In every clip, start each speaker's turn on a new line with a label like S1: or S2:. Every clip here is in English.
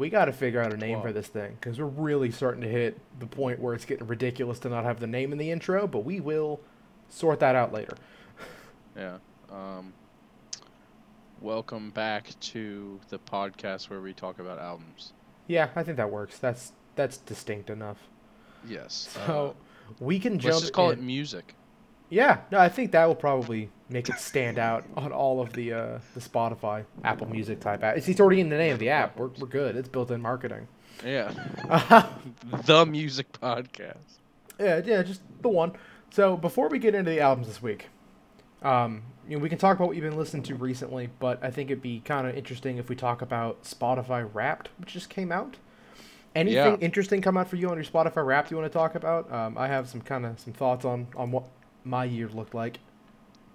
S1: we got to figure out a name for this thing because we're really starting to hit the point where it's getting ridiculous to not have the name in the intro. But we will sort that out later.
S2: Yeah. Um, welcome back to the podcast where we talk about albums.
S1: Yeah, I think that works. That's that's distinct enough.
S2: Yes.
S1: So we can
S2: uh,
S1: jump.
S2: let's just call
S1: in-
S2: it music.
S1: Yeah, no, I think that will probably make it stand out on all of the uh, the Spotify, Apple Music type app. It's, already in the name of the app. We're, we're good. It's built-in marketing.
S2: Yeah.
S1: yeah,
S2: the music podcast.
S1: Yeah, yeah, just the one. So before we get into the albums this week, um, you know, we can talk about what you've been listening to recently, but I think it'd be kind of interesting if we talk about Spotify Wrapped, which just came out. Anything
S2: Yeah.
S1: interesting come out for you on your Spotify Wrapped you want to talk about? Um, I have some kind of some thoughts on on what my year looked like.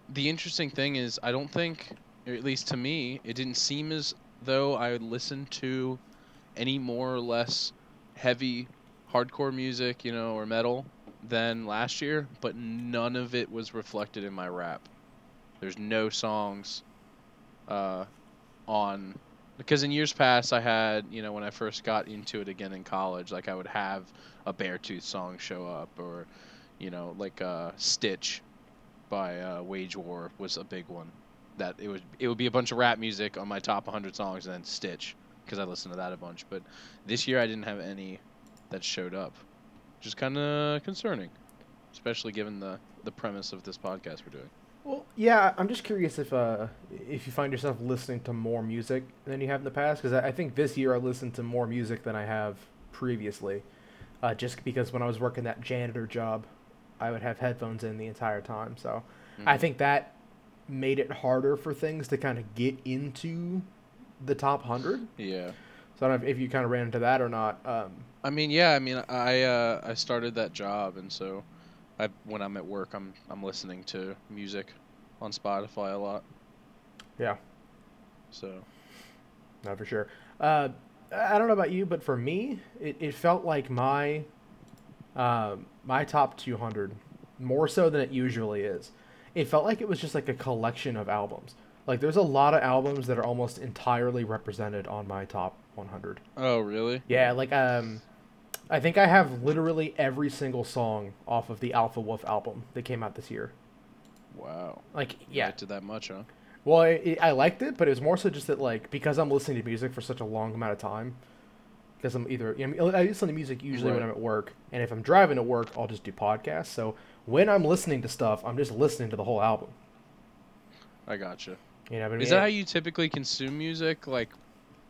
S2: The interesting thing is, I don't think, at least to me, it didn't seem as though I would listen to any more or less heavy hardcore music, you know, or metal than last year, but none of it was reflected in my rap. There's no songs uh, on because in years past I had, you know, when I first got into it again in college, like I would have a Beartooth song show up or you know, like uh, Stitch by uh, Wage War was a big one. That it would it would be a bunch of rap music on my top 100 songs, and then Stitch because I listened to that a bunch. But this year I didn't have any that showed up, which is kind of concerning, especially given the the premise of this podcast we're doing.
S1: Well, yeah, I'm just curious if uh if you find yourself listening to more music than you have in the past, because I, I think this year I listened to more music than I have previously, uh, just because when I was working that janitor job, I would have headphones in the entire time. So I
S2: Mhm.
S1: think that made it harder for things to kind of get into the top hundred.
S2: Yeah.
S1: So I don't know if, you kind of ran into that or not. Um,
S2: I mean, yeah. I mean, I uh, I started that job, and so I when I'm at work, I'm I'm listening to music on Spotify a lot.
S1: Yeah.
S2: So
S1: Not for sure. Uh, I I don't know about you, but for me, it, it felt like my um, my top 200 more so than it usually is. It felt like it was just like a collection of albums. Like there's a lot of albums that are almost entirely represented on my top 100.
S2: Oh, really?
S1: Yeah, like um, I think I have literally every single song off of the Alpha Wolf album that came out this year.
S2: Wow.
S1: Like
S2: You
S1: yeah,
S2: liked it that much, huh?
S1: well, it, I liked it, but it was more so just that like because I'm listening to music for such a long amount of time. Because I'm either you know, I listen to music usually when I'm at work, and if I'm driving to work, I'll just do podcasts. So when I'm listening to stuff, I'm just listening to the whole album.
S2: I gotcha.
S1: You know I mean?
S2: Is that how you typically consume music? Like,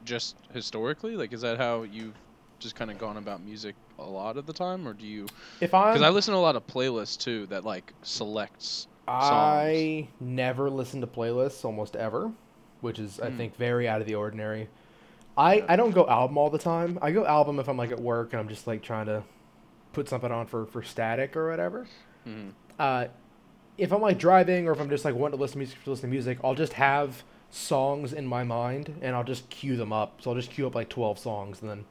S2: just historically? Like, is that how you've just kind of gone about music a lot of the time, or do you?
S1: if I'm,
S2: Because I listen to a lot of playlists too that like selects.
S1: I never listen to playlists almost ever, which is I
S2: Hmm.
S1: think very out of the ordinary. I, I don't go album all the time. I go album if I'm like at work and I'm just like trying to put something on for, for static or whatever.
S2: Mhm.
S1: Uh, if I'm like driving or if I'm just like wanting to listen to music to listen to music, I'll just have songs in my mind and I'll just queue them up. So I'll just queue up like twelve songs and then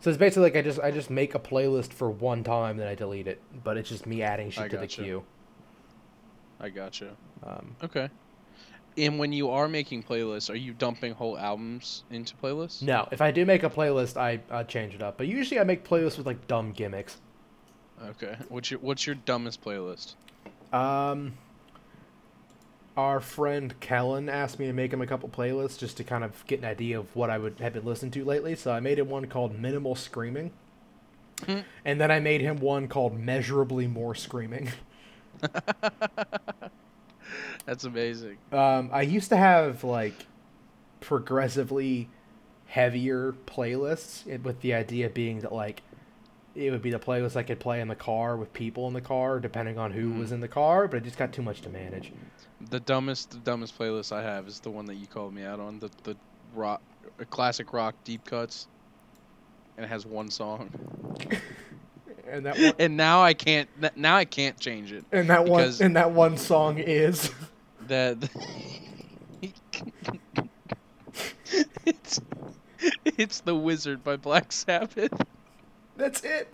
S1: so it's basically like I just I just make a playlist for one time then I delete it. But it's just me adding shit
S2: I
S1: to the queue.
S2: I gotcha.
S1: Um,
S2: Okay. And when you are making playlists, are you dumping whole albums into playlists?
S1: No, if I do make a playlist, I change it up. But usually I make playlists with like dumb gimmicks.
S2: Okay. What's your What's your dumbest playlist?
S1: Um, our friend Kellen asked me to make him a couple playlists just to kind of get an idea of what I would have been listening to lately. So I made him one called Minimal Screaming,
S2: Hmm.
S1: and then I made him one called Measurably More Screaming.
S2: That's amazing.
S1: Um, I used to have like progressively heavier playlists, with the idea being that like it would be the playlist I could play in the car with people in the car, depending on who
S2: Mhm.
S1: was in the car. But it just got too much to manage.
S2: The dumbest, the dumbest playlist I have is the one that you called me out on. The the rock, classic rock deep cuts, and it has one song.
S1: And that one,
S2: And now I can't. Now I can't change it.
S1: and that one,
S2: because-
S1: and that one song is.
S2: That it's it's the Wizard by Black Sabbath.
S1: That's it.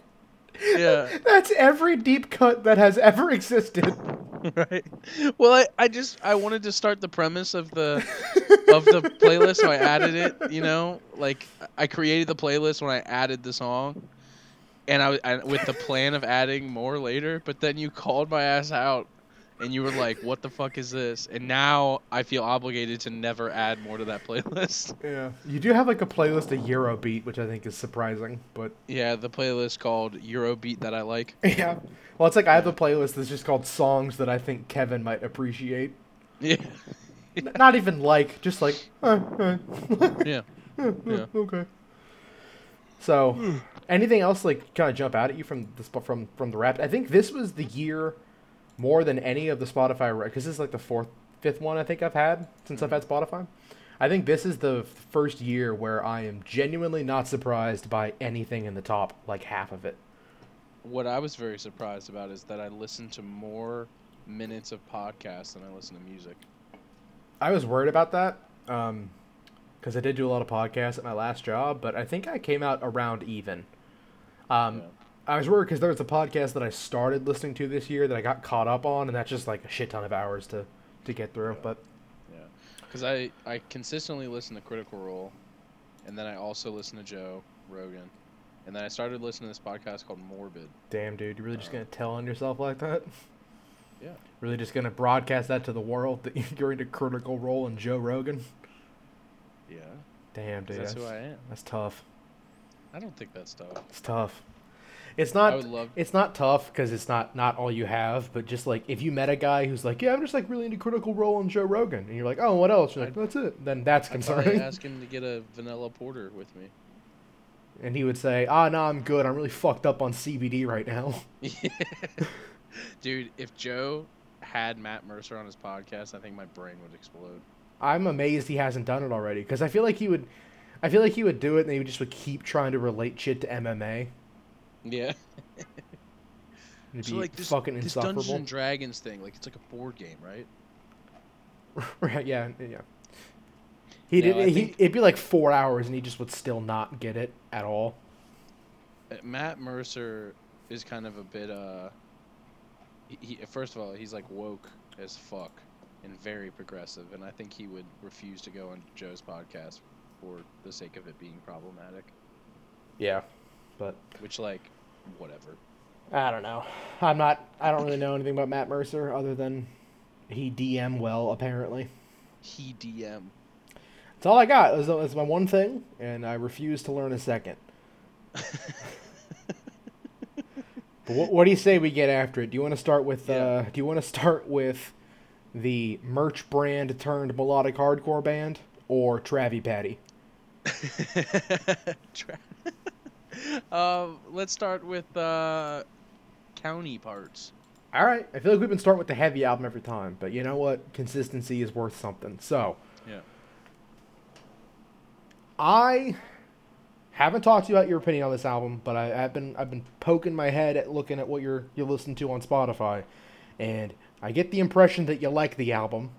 S2: Yeah.
S1: That's every deep cut that has ever existed.
S2: right. Well, I, I just I wanted to start the premise of the of the playlist, so I added it. You know, like I created the playlist when I added the song, and I, I with the plan of adding more later. But then you called my ass out, and you were like, "What the fuck is this?" And now I feel obligated to never add more to that playlist.
S1: Yeah. You do have like a playlist of Eurobeat, which I think is surprising, but
S2: Yeah, the playlist called Eurobeat that I like.
S1: yeah. Well, it's like I have a playlist that's just called songs that I think Kevin might appreciate.
S2: Yeah,
S1: Not even like, just like, eh, eh.
S2: yeah.
S1: Eh,
S2: Yeah.
S1: okay. So, anything else like kind of jump out at you from the from from the rap? I think this was the year more than any of the Spotify because this is like the fourth, fifth one I think I've had since I've had Spotify. I think this is the first year where I am genuinely not surprised by anything in the top, like half of it.
S2: What I was very surprised about is that I listened to more minutes of podcasts than I listen to music.
S1: I was worried about that because I did do a lot of podcasts at my last job, but I think I came out around even. Um,
S2: Yeah.
S1: I was worried because there was a podcast that I started listening to this year that I got caught up on, and that's just like a shit ton of hours to, to get through. But
S2: Yeah, because I I consistently listen to Critical Role, and then I also listen to Joe Rogan, and then I started listening to this podcast called Morbid.
S1: damn, dude, you're really just
S2: Uh,
S1: gonna tell on yourself like that?
S2: Yeah.
S1: Really just gonna broadcast that to the world that you're into Critical Role and Joe Rogan?
S2: Yeah,
S1: Damn, dude,
S2: that's
S1: that's,
S2: who I am.
S1: that's tough.
S2: I don't think that's tough.
S1: It's tough. It's not.
S2: love.
S1: it's not tough because it's not not all you have, but just like if you met a guy who's like, yeah, I'm just like really into Critical Role and Joe Rogan, and you're like, oh, what else? You're like, that's it. Then that's
S2: I'd
S1: concerning.
S2: ask him to get a vanilla porter with me.
S1: And he would say, ah, no, I'm good. I'm really fucked up on CBD right now.
S2: Dude, if Joe had Matt Mercer on his podcast, I think my brain would explode.
S1: I'm amazed he hasn't done it already because I feel like he would. I feel like he would do it, and he would just would keep trying to relate shit to MMA.
S2: Yeah.
S1: It'd
S2: So like this,
S1: fucking
S2: this Dungeons and Dragons thing, like it's like a board game, right?
S1: right? Yeah, yeah. He did.
S2: I
S1: He,
S2: think-
S1: it'd be like four hours, and he just would still not get it at all.
S2: Uh, Matt Mercer is kind of a bit uh he, he first of all, he's like woke as fuck and very progressive and I think he would refuse to go on Joe's podcast for the sake of it being problematic,
S1: Yeah, but
S2: which like whatever.
S1: I don't know. I'm not. I don't really know anything about Matt Mercer other than he DM well apparently.
S2: He DM.
S1: That's all I got. That's, that's my one thing, and I refuse to learn a second. But what, what do you say we get after it? Do you want to start with?
S2: Yeah.
S1: Uh, do you want to start with the merch brand turned melodic hardcore band or Travi Patty?
S2: Tra- um, let's start with uh, Counterparts.
S1: All right. I feel like we've been starting with the heavy album every time, but you know what? Consistency is worth something. So
S2: Yeah.
S1: I haven't talked to you about your opinion on this album, but I, I've been I've been poking my head at looking at what you're you listen to on Spotify, and I get the impression that you like the album.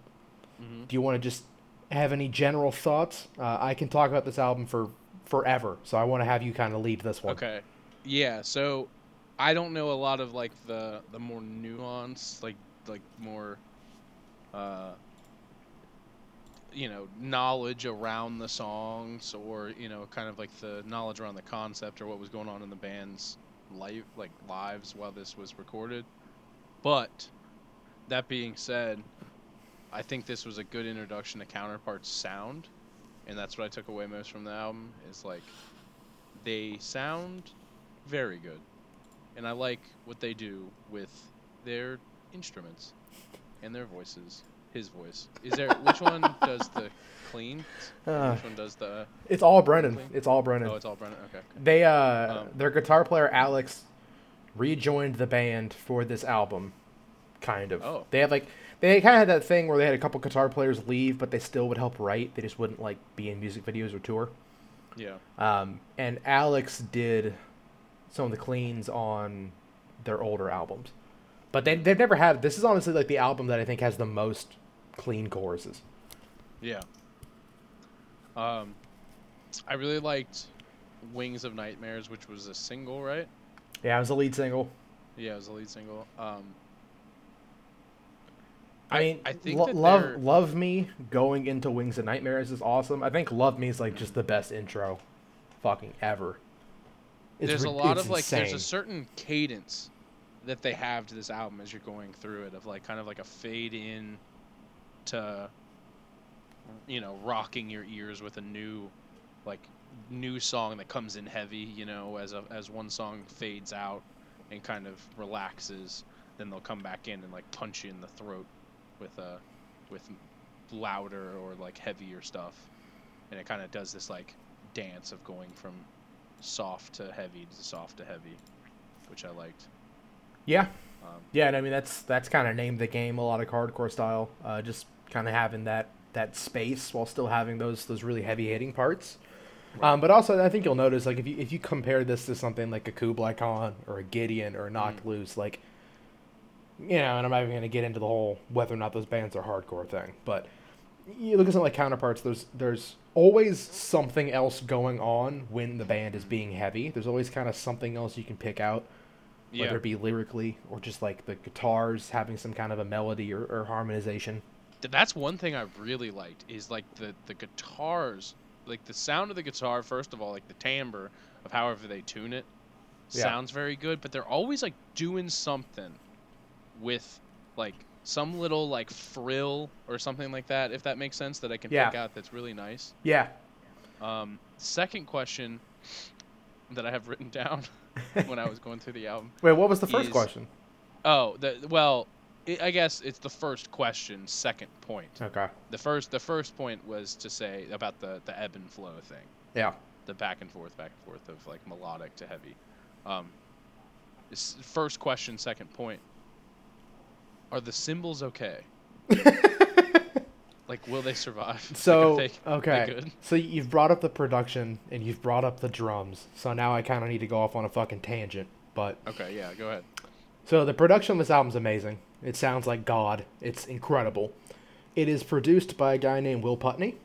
S2: Mhm.
S1: Do you want to just have any general thoughts? Uh, I can talk about this album for forever, so I want to have you kind of lead this one.
S2: Okay. Yeah, so I don't know a lot of like the the more nuanced, like like more uh you know, knowledge around the songs or, you know, kind of like the knowledge around the concept or what was going on in the band's life like lives while this was recorded. But that being said, I think this was a good introduction to Counterpart's sound, and that's what I took away most from the album is like they sound very good. And I like what they do with their instruments and their voices. His voice. Is there which one does the clean?
S1: Uh,
S2: which one does the
S1: it's all Brendan. It's all Brendan.
S2: Oh, it's all Brendan. Okay. okay.
S1: They uh
S2: Um,
S1: their guitar player Alex rejoined the band for this album, kind of.
S2: Oh.
S1: They have like they kind of had that thing where they had a couple guitar players leave, but they still would help write. They just wouldn't like be in music videos or tour.
S2: Yeah.
S1: Um, and Alex did some of the cleans on their older albums, but they they've never had. This is honestly like the album that I think has the most clean choruses.
S2: Yeah. Um I really liked Wings of Nightmares, which was a single, right?
S1: Yeah, it was the lead single.
S2: Yeah, it was the lead single. Um,
S1: I mean,
S2: I think
S1: lo-
S2: that
S1: love
S2: they're-
S1: love me going into Wings and Nightmares is awesome. I think Love Me is like just the best intro, fucking ever. It's
S2: there's a lot of like there's a certain cadence that they have to this album as you're going through it of like kind of like a fade in to you know rocking your ears with a new like new song that comes in heavy you know as a, as one song fades out and kind of relaxes then they'll come back in and like punch you in the throat with uh with louder or like heavier stuff and it kind of does this like dance of going from soft to heavy to soft to heavy, which I liked.
S1: yeah,
S2: Um,
S1: yeah. And I mean, that's that's kind of named the game a lot of hardcore style. Uh, just kind of having that that space while still having those those really heavy hitting parts. Um, but also, I think you'll notice, like if you if you compare this to something like a Kublai Khan or a Gideon or a Knocked Loose, like you know, and I'm not even going to get into the whole whether or not those bands are hardcore thing, but you look at something like Counterparts. There's there's always something else going on when the band is being heavy. There's always kind of something else you can pick out,
S2: yeah,
S1: whether it be lyrically or just like the guitars having some kind of a melody or, or harmonization.
S2: That's one thing I really liked is like the the guitars, like the sound of the guitar. First of all, like the timbre of however they tune it,
S1: Yeah.
S2: sounds very good. But they're always like doing something with like some little like frill or something like that. If that makes sense, that I can
S1: Yeah.
S2: pick out. That's really nice.
S1: Yeah.
S2: Um, second question that I have written down when I was going through the album.
S1: Wait, what was the first
S2: Is-
S1: question?
S2: Oh, the well, i I guess it's the first question, second point.
S1: Okay.
S2: The first the first point was to say about the the ebb and flow thing,
S1: Yeah.
S2: the back and forth, back and forth of like melodic to heavy. Um, first question, second point. Are the cymbals okay? like, will they survive?
S1: So
S2: they- they
S1: okay, so you've brought up the production and you've brought up the drums. So now I kind of need to go off on a fucking tangent. But
S2: Okay, yeah, go ahead.
S1: so the production of this album's amazing. It sounds like God. It's incredible. It is produced by a guy named Will Putney.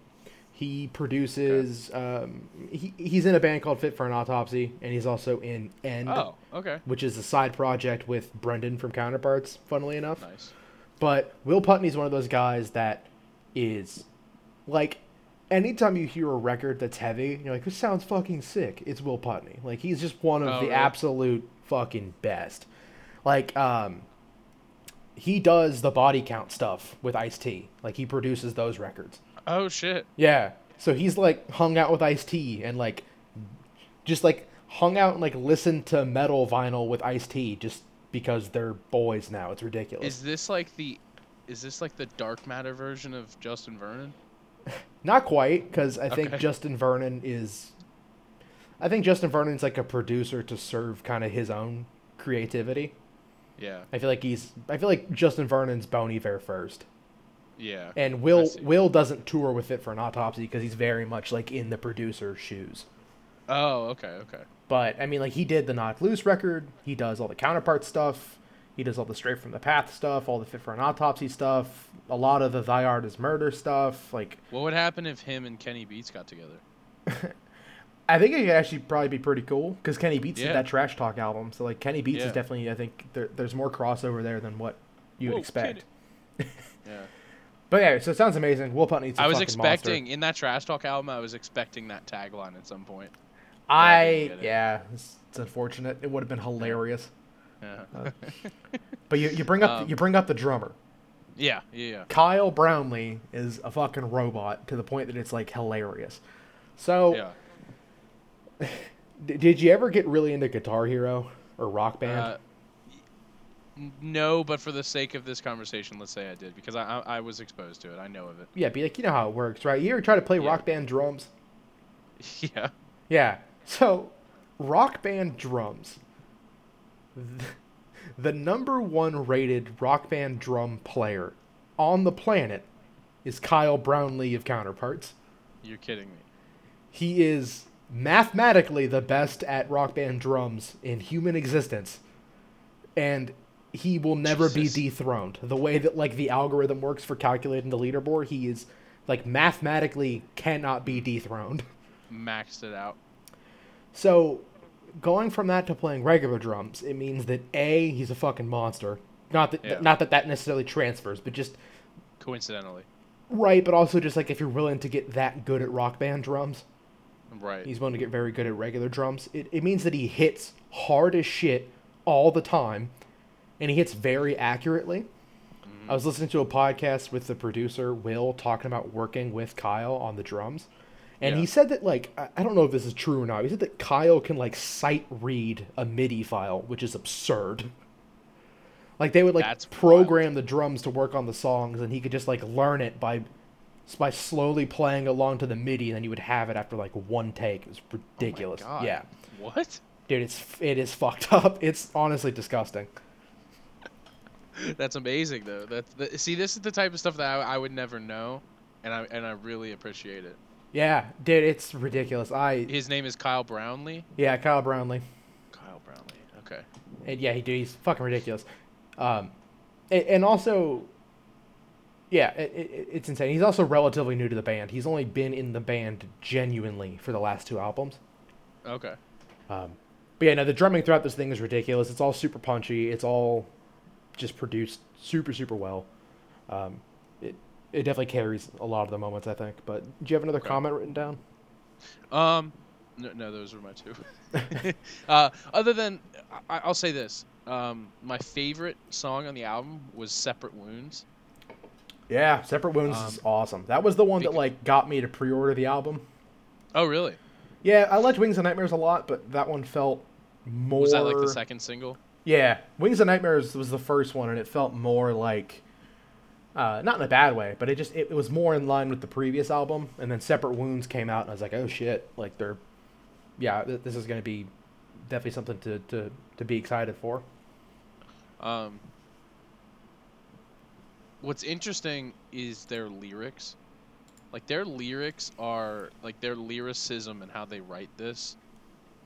S1: He produces. Um, he, he's in a band called Fit for an Autopsy, and he's also in End,
S2: Oh, okay,
S1: which is a side project with Brendan from Counterparts. Funnily enough,
S2: nice.
S1: But Will Putney's one of those guys that is like anytime you hear a record that's heavy, you're like, this sounds fucking sick. It's Will Putney. Like he's just one of
S2: Oh,
S1: the
S2: really?
S1: absolute fucking best. Like, um he does the body count stuff with Ice T. Like he produces those records.
S2: Oh shit.
S1: Yeah. So he's like hung out with Ice T and like just like hung out and like listened to metal vinyl with Ice T just because they're boys now. It's ridiculous.
S2: Is this like the, is this like the dark matter version of Justin Vernon?
S1: Not quite, because I think
S2: Okay.
S1: Justin Vernon is. I think Justin Vernon's like a producer to serve kind of his own creativity.
S2: Yeah,
S1: I feel like he's. I feel like Justin Vernon's Bon Iver first,
S2: yeah.
S1: and Will. Will doesn't tour with Fit for an Autopsy because he's very much like in the producer's shoes.
S2: Oh, okay, okay.
S1: But I mean, like he did the Knocked Loose record. He does all the counterpart stuff. He does all the Stray from the Path stuff, all the Fit for an Autopsy stuff, a lot of the Thy Art is Murder stuff. Like
S2: What would happen if him and Kenny Beats got together?
S1: I think it could actually probably be pretty cool because Kenny Beats
S2: Yeah.
S1: did that Trash Talk album. So like Kenny Beats
S2: Yeah.
S1: is definitely I think there, there's more crossover there than what you would
S2: Whoa,
S1: expect.
S2: Yeah.
S1: But yeah, so it sounds amazing. Will Putney's a
S2: I was expecting
S1: monster.
S2: in that trash talk album. I was expecting that tagline at some point.
S1: I
S2: didn't get it.
S1: yeah, it's, it's unfortunate. It would have been hilarious.
S2: Yeah.
S1: Uh, But you, you bring up
S2: Um,
S1: you bring up the drummer.
S2: yeah, yeah, yeah.
S1: Kyle Brownlee is a fucking robot to the point that it's like hilarious. So
S2: Yeah.
S1: d- did you ever get really into Guitar Hero or Rock Band?
S2: Uh, no, but for the sake of this conversation, let's say I did because I, I I was exposed to it. I know of it.
S1: yeah, be like you know how it works, right? You ever try to play
S2: Yeah.
S1: Rock Band drums?
S2: yeah.
S1: Yeah. So, rock band drums. The number one rated rock band drum player on the planet is Kyle Brownlee of Counterparts.
S2: You're kidding me.
S1: He is mathematically the best at rock band drums in human existence. And he will never be dethroned. The way that like the algorithm works for calculating the leaderboard, he is like mathematically cannot be dethroned.
S2: Maxed it out.
S1: So, going from that to playing regular drums, it means that a he's a fucking monster. Not that
S2: Yeah.
S1: not that that necessarily transfers, but just
S2: coincidentally.
S1: Right, but also just like if you're willing to get that good at rock band drums,
S2: Right.
S1: he's willing to get very good at regular drums. It, it means that he hits hard as shit all the time, and he hits very accurately. Mm-hmm. I was listening to a podcast with the producer Will talking about working with Kyle on the drums, and
S2: Yeah.
S1: he said that like I, I don't know if this is true or not. He said that Kyle can like sight read a MIDI file, which is absurd. Like they would like
S2: That's
S1: program the drums to work on the songs, and he could just like learn it by by slowly playing along to the MIDI, and then you would have it after like one take. It was oh ridiculous.
S2: God.
S1: yeah,
S2: What?
S1: dude, it's it is fucked up. It's honestly disgusting.
S2: That's amazing though. That's the, see, this is the type of stuff that I, I would never know, and I and I really appreciate it.
S1: Yeah, dude, it's ridiculous. I
S2: His name is Kyle Brownlee.
S1: yeah, Kyle Brownlee.
S2: Kyle Brownlee. Okay.
S1: And yeah, he dude, he's fucking ridiculous. Um, and, and also, yeah, it, it, it's insane. He's also relatively new to the band. He's only been in the band genuinely for the last two albums.
S2: Okay.
S1: Um, but yeah, no, the drumming throughout this thing is ridiculous. It's all super punchy. It's all just produced super, super well. Um, it it definitely carries a lot of the moments, I think. But do you have another
S2: Okay.
S1: comment written down?
S2: Um, no, no, those were my two. uh, other than, I, I'll say this. Um, my favorite song on the album was "Separate Wounds."
S1: Yeah, Separate Wounds is
S2: Um,
S1: awesome. That was the one that like got me to pre-order the album.
S2: Oh, really?
S1: Yeah, I liked Wings and Nightmares a lot, but that one felt more.
S2: Was that like the second single?
S1: Yeah, Wings and Nightmares was the first one, and it felt more like, uh, not in a bad way, but it just it, it was more in line with the previous album. And then Separate Wounds came out, and I was like, oh shit, like they're, yeah, th- this is gonna be definitely something to to to be excited for.
S2: Um, what's interesting is their lyrics. Like their lyrics are like their lyricism and how they write this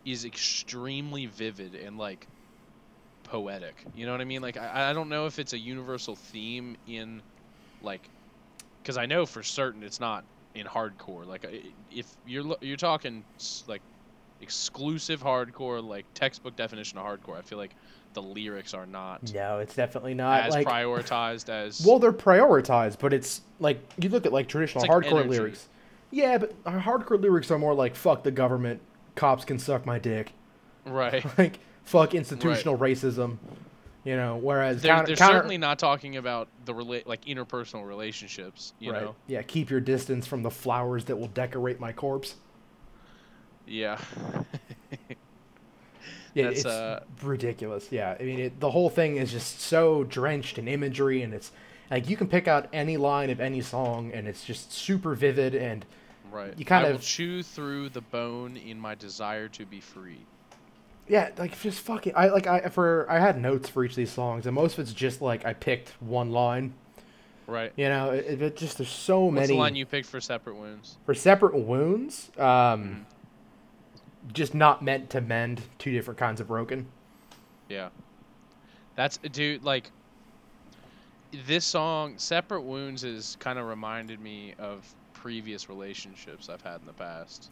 S2: is extremely vivid and like poetic. You know what I mean? Like I, I don't know if it's a universal theme in like because I know for certain it's not in hardcore. Like if you're you're talking like exclusive hardcore, like textbook definition of hardcore, I feel like the lyrics are not
S1: No, it's definitely not
S2: as
S1: like.
S2: prioritized as
S1: well, they're prioritized, but it's like you look at like traditional
S2: like
S1: hardcore
S2: energy.
S1: lyrics. Yeah, but our hardcore lyrics are more like "fuck the government," "cops can suck my dick,"
S2: right.
S1: like "fuck institutional racism," you know. Whereas
S2: They're,
S1: counter,
S2: they're
S1: counter-
S2: certainly not talking about the rela- like interpersonal relationships. You
S1: right.
S2: know.
S1: Yeah, keep your distance from the flowers that will decorate my corpse.
S2: Yeah.
S1: Yeah,
S2: That's,
S1: it's
S2: uh,
S1: ridiculous. Yeah, I mean, it, the whole thing is just so drenched in imagery, and it's like you can pick out any line of any song, and it's just super vivid. And
S2: right.
S1: You kind
S2: I will
S1: of-
S2: chew through the bone in my desire to be free.
S1: Yeah, like just fucking. I like I for I had notes for each of these songs, and most of it's just like I picked one line.
S2: Right.
S1: You know, it, it just there's so
S2: What's
S1: many
S2: the line you picked for separate wounds?
S1: for separate wounds. Um,
S2: Mhm.
S1: just not meant to mend two different kinds of broken.
S2: Yeah. That's dude like this song Separate Wounds has kind of reminded me of previous relationships I've had in the past.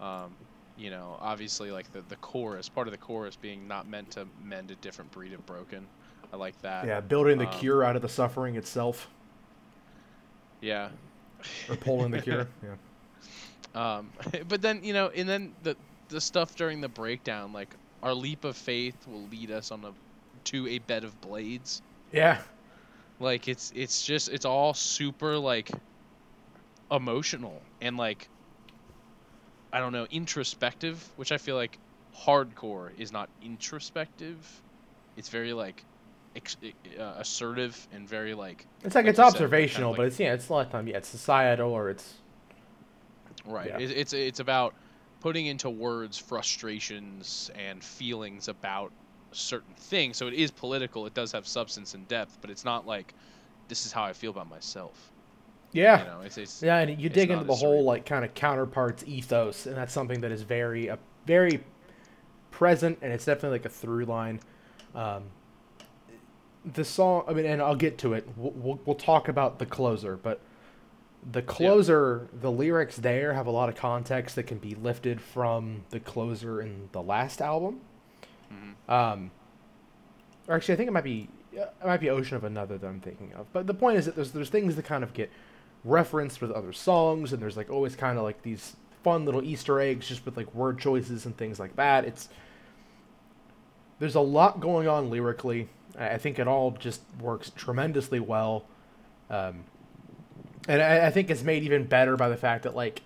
S2: Um, you know, obviously like the the chorus, part of the chorus being not meant to mend a different breed of broken. I like that.
S1: Yeah, building the
S2: um,
S1: cure out of the suffering itself,
S2: Yeah.
S1: or pulling the cure. Yeah.
S2: Um, but then you know, and then the the stuff during the breakdown, like our leap of faith will lead us on a to a bed of blades.
S1: Yeah.
S2: Like it's it's just it's all super like emotional and like I don't know introspective, which I feel like hardcore is not introspective. It's very like ex- uh, assertive and very like
S1: It's like,
S2: Like
S1: it's
S2: you said,
S1: observational,
S2: kinda
S1: but it's yeah, it's a lot of time. Yeah, it's societal or it's
S2: Right.
S1: Yeah.
S2: It, it's it's about putting into words frustrations and feelings about certain things. So it is political. It does have substance and depth, but it's not like this is how I feel about myself.
S1: Yeah,
S2: You know, it's, it's
S1: yeah. And you dig into the whole like kind of counterparts ethos, and that's something that is very uh, very present, and it's definitely like a through line. Um, the song, I mean, and I'll get to it. We'll, we'll, we'll talk about the closer, but the closer, the lyrics there have a lot of context that can be lifted from the closer in the last album.
S2: Mhm.
S1: Um, or actually, I think it might be it might be Ocean of Another that I'm thinking of. But the point is that there's there's things that kind of get referenced with other songs, and there's like always kind of like these fun little Easter eggs just with like word choices and things like that. It's there's a lot going on lyrically. I think it all just works tremendously well, um, and I, I think it's made even better by the fact that like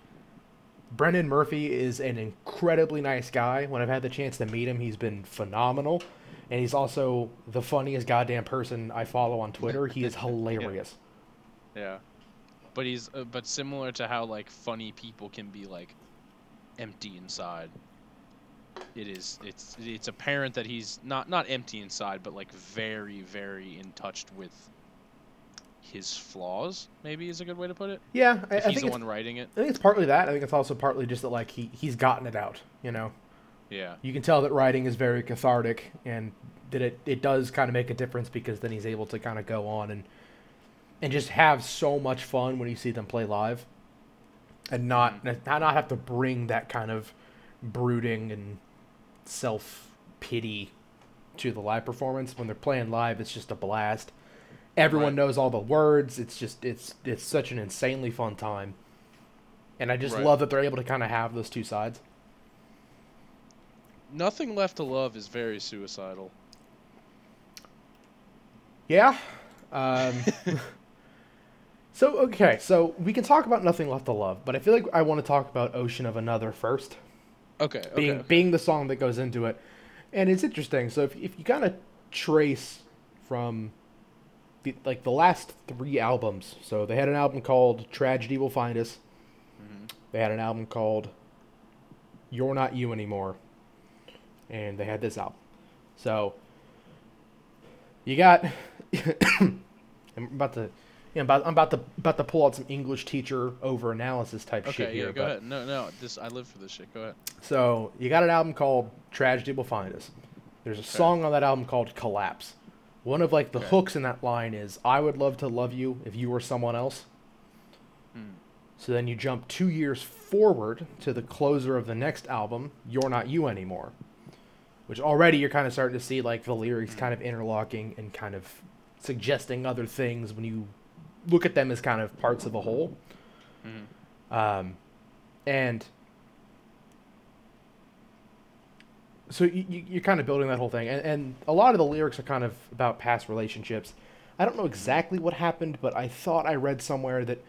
S1: Brendan Murphy is an incredibly nice guy. When I've had the chance to meet him, he's been phenomenal. And he's also the funniest goddamn person I follow on Twitter. He is hilarious.
S2: Yeah. But he's uh, but similar to how like funny people can be like empty inside. It is it's it's apparent that he's not not empty inside but like very very in touch with his flaws maybe is a good way to put it.
S1: Yeah, I, I think
S2: he's the one writing it.
S1: I think it's partly that. I think it's also partly just that like he he's gotten it out. You know,
S2: Yeah.
S1: you can tell that writing is very cathartic, and that it it does kind of make a difference because then he's able to kind of go on and and just have so much fun when you see them play live, and not not not have to bring that kind of brooding and self pity to the live performance. When they're playing live, it's just a blast. Everyone
S2: Right.
S1: knows all the words. It's just it's it's such an insanely fun time. And I just
S2: Right.
S1: love that they're able to kind of have those two sides.
S2: Nothing left to love is very suicidal.
S1: Yeah. Um, so okay, so we can talk about nothing left to love, but I feel like I want to talk about Ocean of Another first,
S2: Okay. Okay.
S1: being
S2: okay.
S1: being the song that goes into it, and it's interesting. So if if you kind of trace from the, like the last three albums, so they had an album called Tragedy Will Find Us.
S2: Mhm.
S1: They had an album called You're Not You Anymore. And they had this album. So you got I'm about to yeah, I'm about, I'm about to about to pull out some English teacher over analysis type shit
S2: Okay.
S1: here.
S2: Yeah. Go
S1: but-
S2: ahead. No. No. This I live for this shit. Go ahead.
S1: So you got an album called Tragedy Will Find Us. There's a song on that album called Collapse. One of like the
S2: Okay.
S1: hooks in that line is I would love to love you if you were someone else.
S2: Hmm.
S1: So then you jump two years forward to the closer of the next album, You're Not You Anymore. Which already you're kind of starting to see like the lyrics kind of interlocking and kind of suggesting other things when you look at them as kind of parts of a whole.
S2: Mhm.
S1: Um, and so you, you're kind of building that whole thing. And, and a lot of the lyrics are kind of about past relationships. I don't know exactly what happened, but I thought I read somewhere that,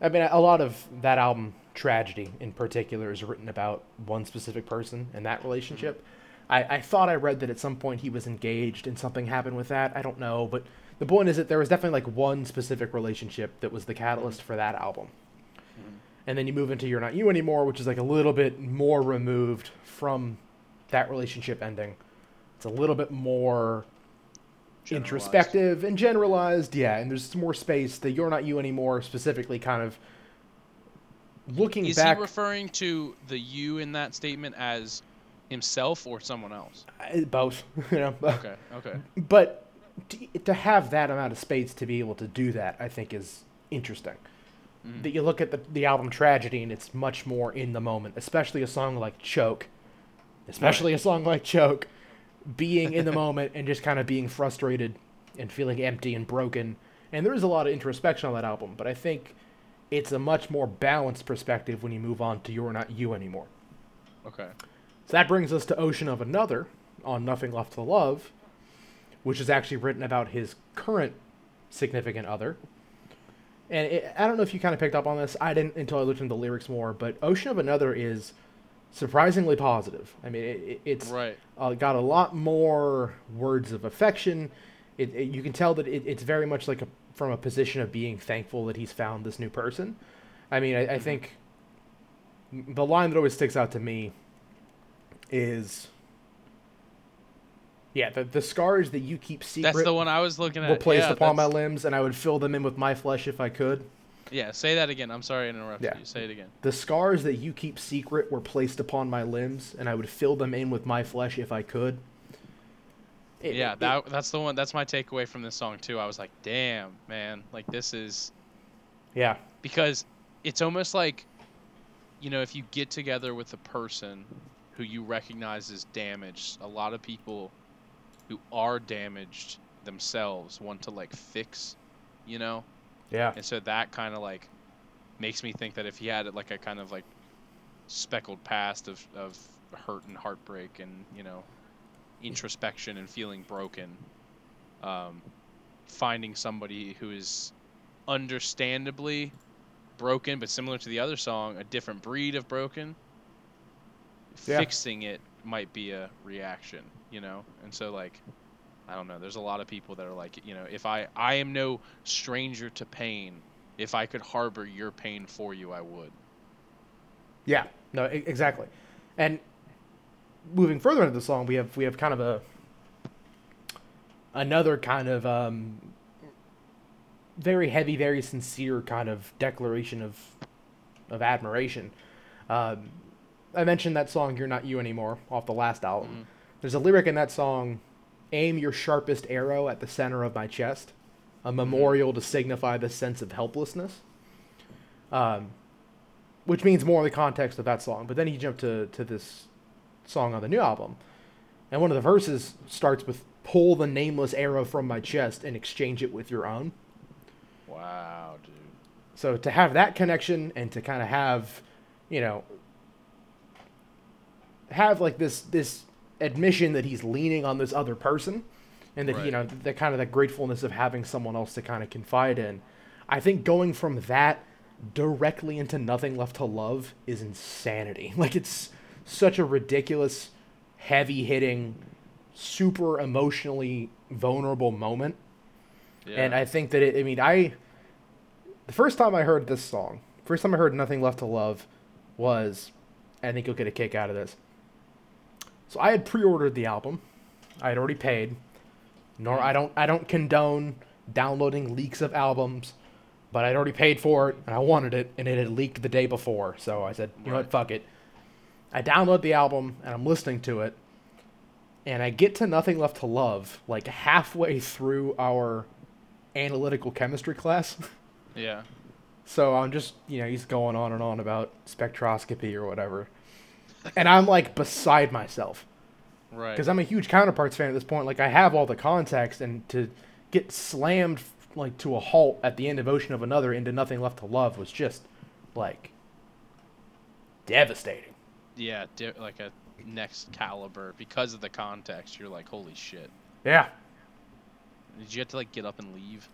S1: I mean, a lot of that album, Tragedy in particular, is written about one specific person and that relationship. I, I thought I read that at some point he was engaged and something happened with that. I don't know, but the point is that there was definitely like one specific relationship that was the catalyst for that album. And then you move into You're Not You Anymore, which is like a little bit more removed from that relationship ending. It's a little bit more introspective and generalized, yeah, and there's more space. that You're Not You Anymore specifically kind of looking
S2: Is
S1: back Is
S2: he referring to the you in that statement as himself or someone else?
S1: uh, both, you know.
S2: Okay. Okay.
S1: But to, to have that amount of space to be able to do that, I think is interesting.
S2: Mhm.
S1: That you look at the, the album Tragedy and it's much more in the moment, especially a song like Choke, especially a song like Choke, being in the moment and just kind of being frustrated and feeling empty and broken. And there is a lot of introspection on that album, but I think it's a much more balanced perspective when you move on to You're Not You Anymore.
S2: Okay.
S1: So that brings us to Ocean of Another on Nothing Left to Love, which is actually written about his current significant other. And it, I don't know if you kind of picked up on this. I didn't until I looked into the lyrics more. But Ocean of Another is surprisingly positive. I mean, it, it, it's
S2: Right.
S1: uh, got a lot more words of affection. It, it, you can tell that it, it's very much like a, from a position of being thankful that he's found this new person. I mean, I, I think the line that always sticks out to me is, yeah, the, the scars that you keep secret
S2: That's the one I was looking at.
S1: were placed
S2: yeah,
S1: upon my limbs, and I would fill them in with my flesh if I could.
S2: Yeah, say that again. I'm sorry to interrupt
S1: Yeah.
S2: you. Say it again.
S1: The scars that you keep secret were placed upon my limbs, and I would fill them in with my flesh if I could. It-
S2: yeah,
S1: it-
S2: that that's the one. That's my takeaway from this song too. I was like, damn, man, like this is
S1: yeah,
S2: because it's almost like, you know, if you get together with a person who you recognize as damaged, a lot of people who are damaged themselves want to like fix, you know?
S1: Yeah.
S2: And so that kind of like makes me think that if he had like a kind of like speckled past of, of hurt and heartbreak and, you know, introspection and feeling broken, um, finding somebody who is understandably broken, but similar to the other song, a different breed of broken,
S1: Yeah.
S2: fixing it might be a reaction, you know? And so, like, I don't know. There's a lot of people that are like, you know, if I I am no stranger to pain. If I could harbor your pain for you, I would.
S1: Yeah, no, exactly. And moving further into the song, we have we have kind of a another kind of um, very heavy, very sincere kind of declaration of of admiration. Um, I mentioned that song "You're Not You Anymore" off the last album.
S2: Mhm.
S1: There's a lyric in that song: "Aim your sharpest arrow at the center of my chest, a memorial to signify the sense of helplessness." Um, which means more in the context of that song. But then he jumped to to this song on the new album, and one of the verses starts with "Pull the nameless arrow from my chest and exchange it with your own."
S2: Wow, dude.
S1: So to have that connection and to kind of have, you know, have like this this admission that he's leaning on this other person, and that you know the kind of the gratefulness of having someone else to kind of confide in. I think going from that directly into nothing left to love is insanity. Like it's such a ridiculous, heavy hitting, super emotionally vulnerable moment.
S2: Yeah.
S1: And I think that it, I mean, I, the first time I heard this song, first time I heard Nothing Left to Love was, I think you'll get a kick out of this. So I had pre-ordered the album. I had already paid. Nor I don't I don't condone downloading leaks of albums, but I'd already paid for it and I wanted it and it had leaked the day before. So I said, you know what, fuck it. I download the album and I'm listening to it and I get to Nothing Left to Love like halfway through our analytical chemistry class.
S2: yeah.
S1: so I'm just, you know, he's going on and on about spectroscopy or whatever. And I'm like beside myself
S2: Right.
S1: because I'm a huge counterparts fan at this point. Like I have all the context and to get slammed like to a halt at the end of Ocean of Another into Nothing Left to Love was just like devastating.
S2: yeah, di- like a next caliber because of the context. You're like, holy shit.
S1: Yeah.
S2: Did you have to like get up and leave?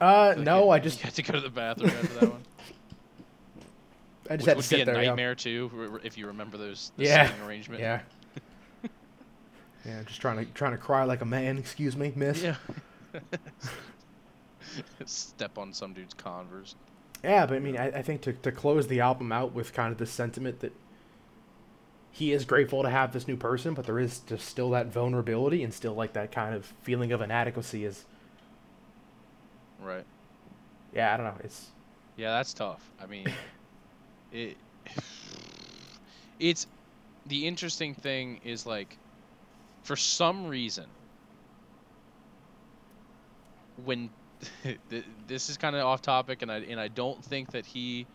S1: Uh,
S2: Like,
S1: no,
S2: you-
S1: I just
S2: you had to go to the bathroom after that one.
S1: I just
S2: Which
S1: had to
S2: would
S1: sit
S2: be a
S1: there. yeah.
S2: nightmare too, if you remember those the
S1: Yeah.
S2: arrangement.
S1: Yeah. yeah, just trying to trying to cry like a man. Excuse me, miss.
S2: Yeah. Step on some dude's Converse.
S1: Yeah, but I mean, I, I think to, to close the album out with kind of the sentiment that he is grateful to have this new person, but there is just still that vulnerability and still like that kind of feeling of inadequacy is,
S2: Right.
S1: yeah, I don't know. It's,
S2: Yeah, that's tough. I mean, it. It's the interesting thing is like, for some reason, when this is kind of off topic, and I and I don't think that he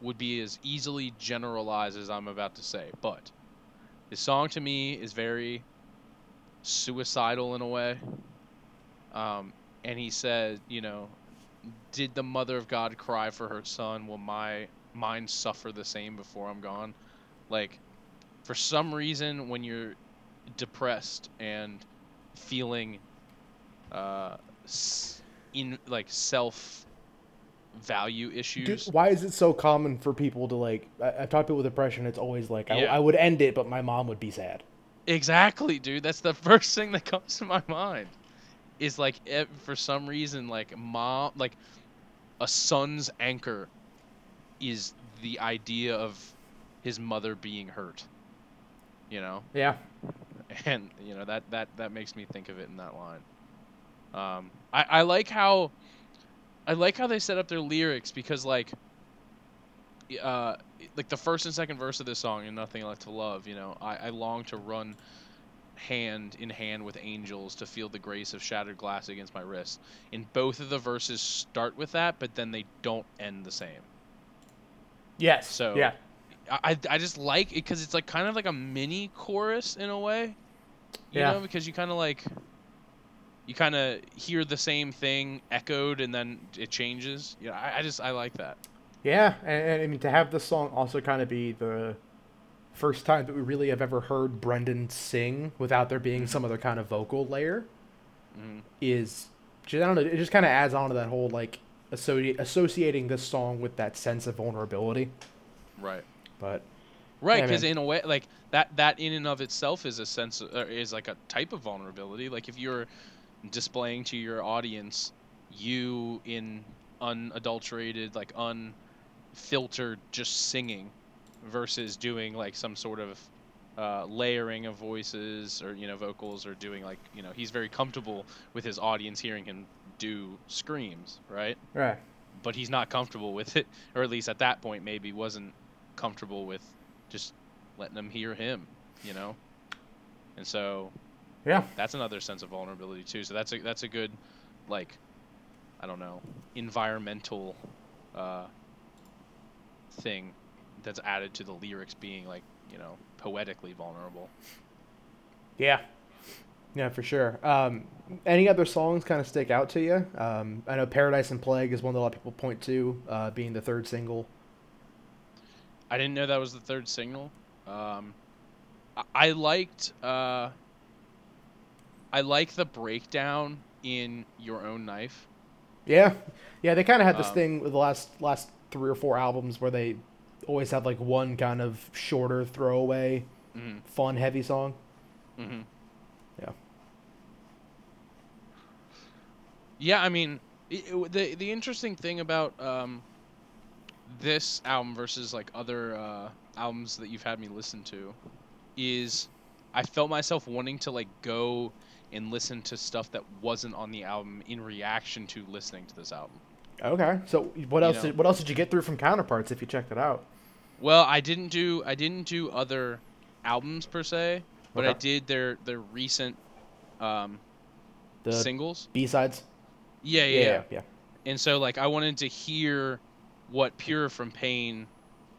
S2: would be as easily generalized as I'm about to say, but this song to me is very suicidal in a way. Um, and he said, you know, did the mother of God cry for her son? Will my mine suffer the same before I'm gone? Like, for some reason, when you're depressed and feeling, uh, s- in like self value
S1: dude,
S2: issues,
S1: why is it so common for people to like, I, I've talked to people with depression, it's always like, I,
S2: Yeah.
S1: I would end it, but my mom would be sad.
S2: Exactly, dude. That's the first thing that comes to my mind. Is like for some reason like mom like a son's anchor is the idea of his mother being hurt. You know?
S1: Yeah.
S2: And you know that that that makes me think of it in that line. Um I I like how I like how they set up their lyrics because like uh like the first and second verse of this song and nothing left to love you know I, I long to run hand in hand with angels to feel the grace of shattered glass against my wrist and both of the verses start with that but then they don't end the same
S1: Yes.
S2: So-
S1: yeah.
S2: i i, just like it because it's like kind of like a mini chorus in a way you
S1: Yeah.
S2: know because you kind of like you kind of hear the same thing echoed and then it changes. Yeah, I, I just I like that.
S1: Yeah, and, and I mean to have this song also kind of be the first time that we really have ever heard Brendan sing without there being some other kind of vocal layer
S2: Mhm.
S1: is just, I don't know. It just kind of adds on to that whole like associate, associating this song with that sense of vulnerability.
S2: Right.
S1: But
S2: Right, because
S1: man.
S2: in a way, like that, that in and of itself is a sense, of, or is like a type of vulnerability. Like if you're displaying to your audience you in unadulterated, like unfiltered, just singing, versus doing like some sort of uh, layering of voices or you know vocals or doing like you know he's very comfortable with his audience hearing him do screams, right?
S1: right,
S2: but he's not comfortable with it, or at least at that point maybe wasn't comfortable with just letting them hear him, you know. And so
S1: yeah,
S2: that's another sense of vulnerability too. So that's a that's a good, like, I don't know, environmental uh, thing that's added to the lyrics being like you know poetically vulnerable.
S1: yeah, yeah, for sure. Um, any other songs kind of stick out to you? Um, I know "Paradise and Plague" is one that a lot of people point to, uh, being the third single.
S2: I didn't know that was the third single. Um, I, I liked uh, I like the breakdown in your own knife.
S1: Yeah, yeah, they kind of had this
S2: Um,
S1: thing with the last last three or four albums where they always have like one kind of shorter throwaway,
S2: hmm
S1: fun, heavy song.
S2: hmm
S1: Yeah,
S2: I mean, it, the the interesting thing about um, this album versus like other uh, albums that you've had me listen to is I felt myself wanting to like go and listen to stuff that wasn't on the album in reaction to listening to this album.
S1: Okay, so what
S2: You
S1: else?
S2: know.
S1: Did, what else did you get through from Counterparts if you checked it out?
S2: Well, I didn't do I didn't do other albums per se, but I did their their recent um,
S1: The
S2: singles.
S1: B sides.
S2: Yeah, yeah, yeah,
S1: yeah, yeah.
S2: And so like I wanted to hear what Pure from Pain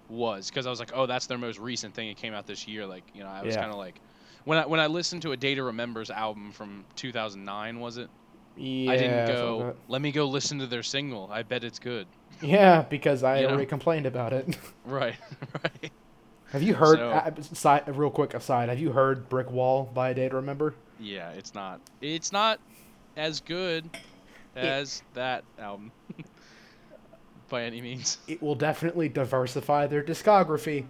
S2: was because I was like, oh, that's their most recent thing. It came out this year. Like you know, I was
S1: Yeah.
S2: kind of like when I when I listened to a Day to Remember's album from 2009, was it?
S1: Yeah,
S2: I didn't go.
S1: like
S2: Let me go listen to their single. I bet it's good.
S1: Yeah, because I
S2: You know?
S1: already complained about it.
S2: Right, right.
S1: have you heard?
S2: So-
S1: uh, side, real quick aside. Have you heard "Brick Wall" by Day to Remember?
S2: Yeah, it's not. It's not as good as that album by any means.
S1: It will definitely diversify their discography.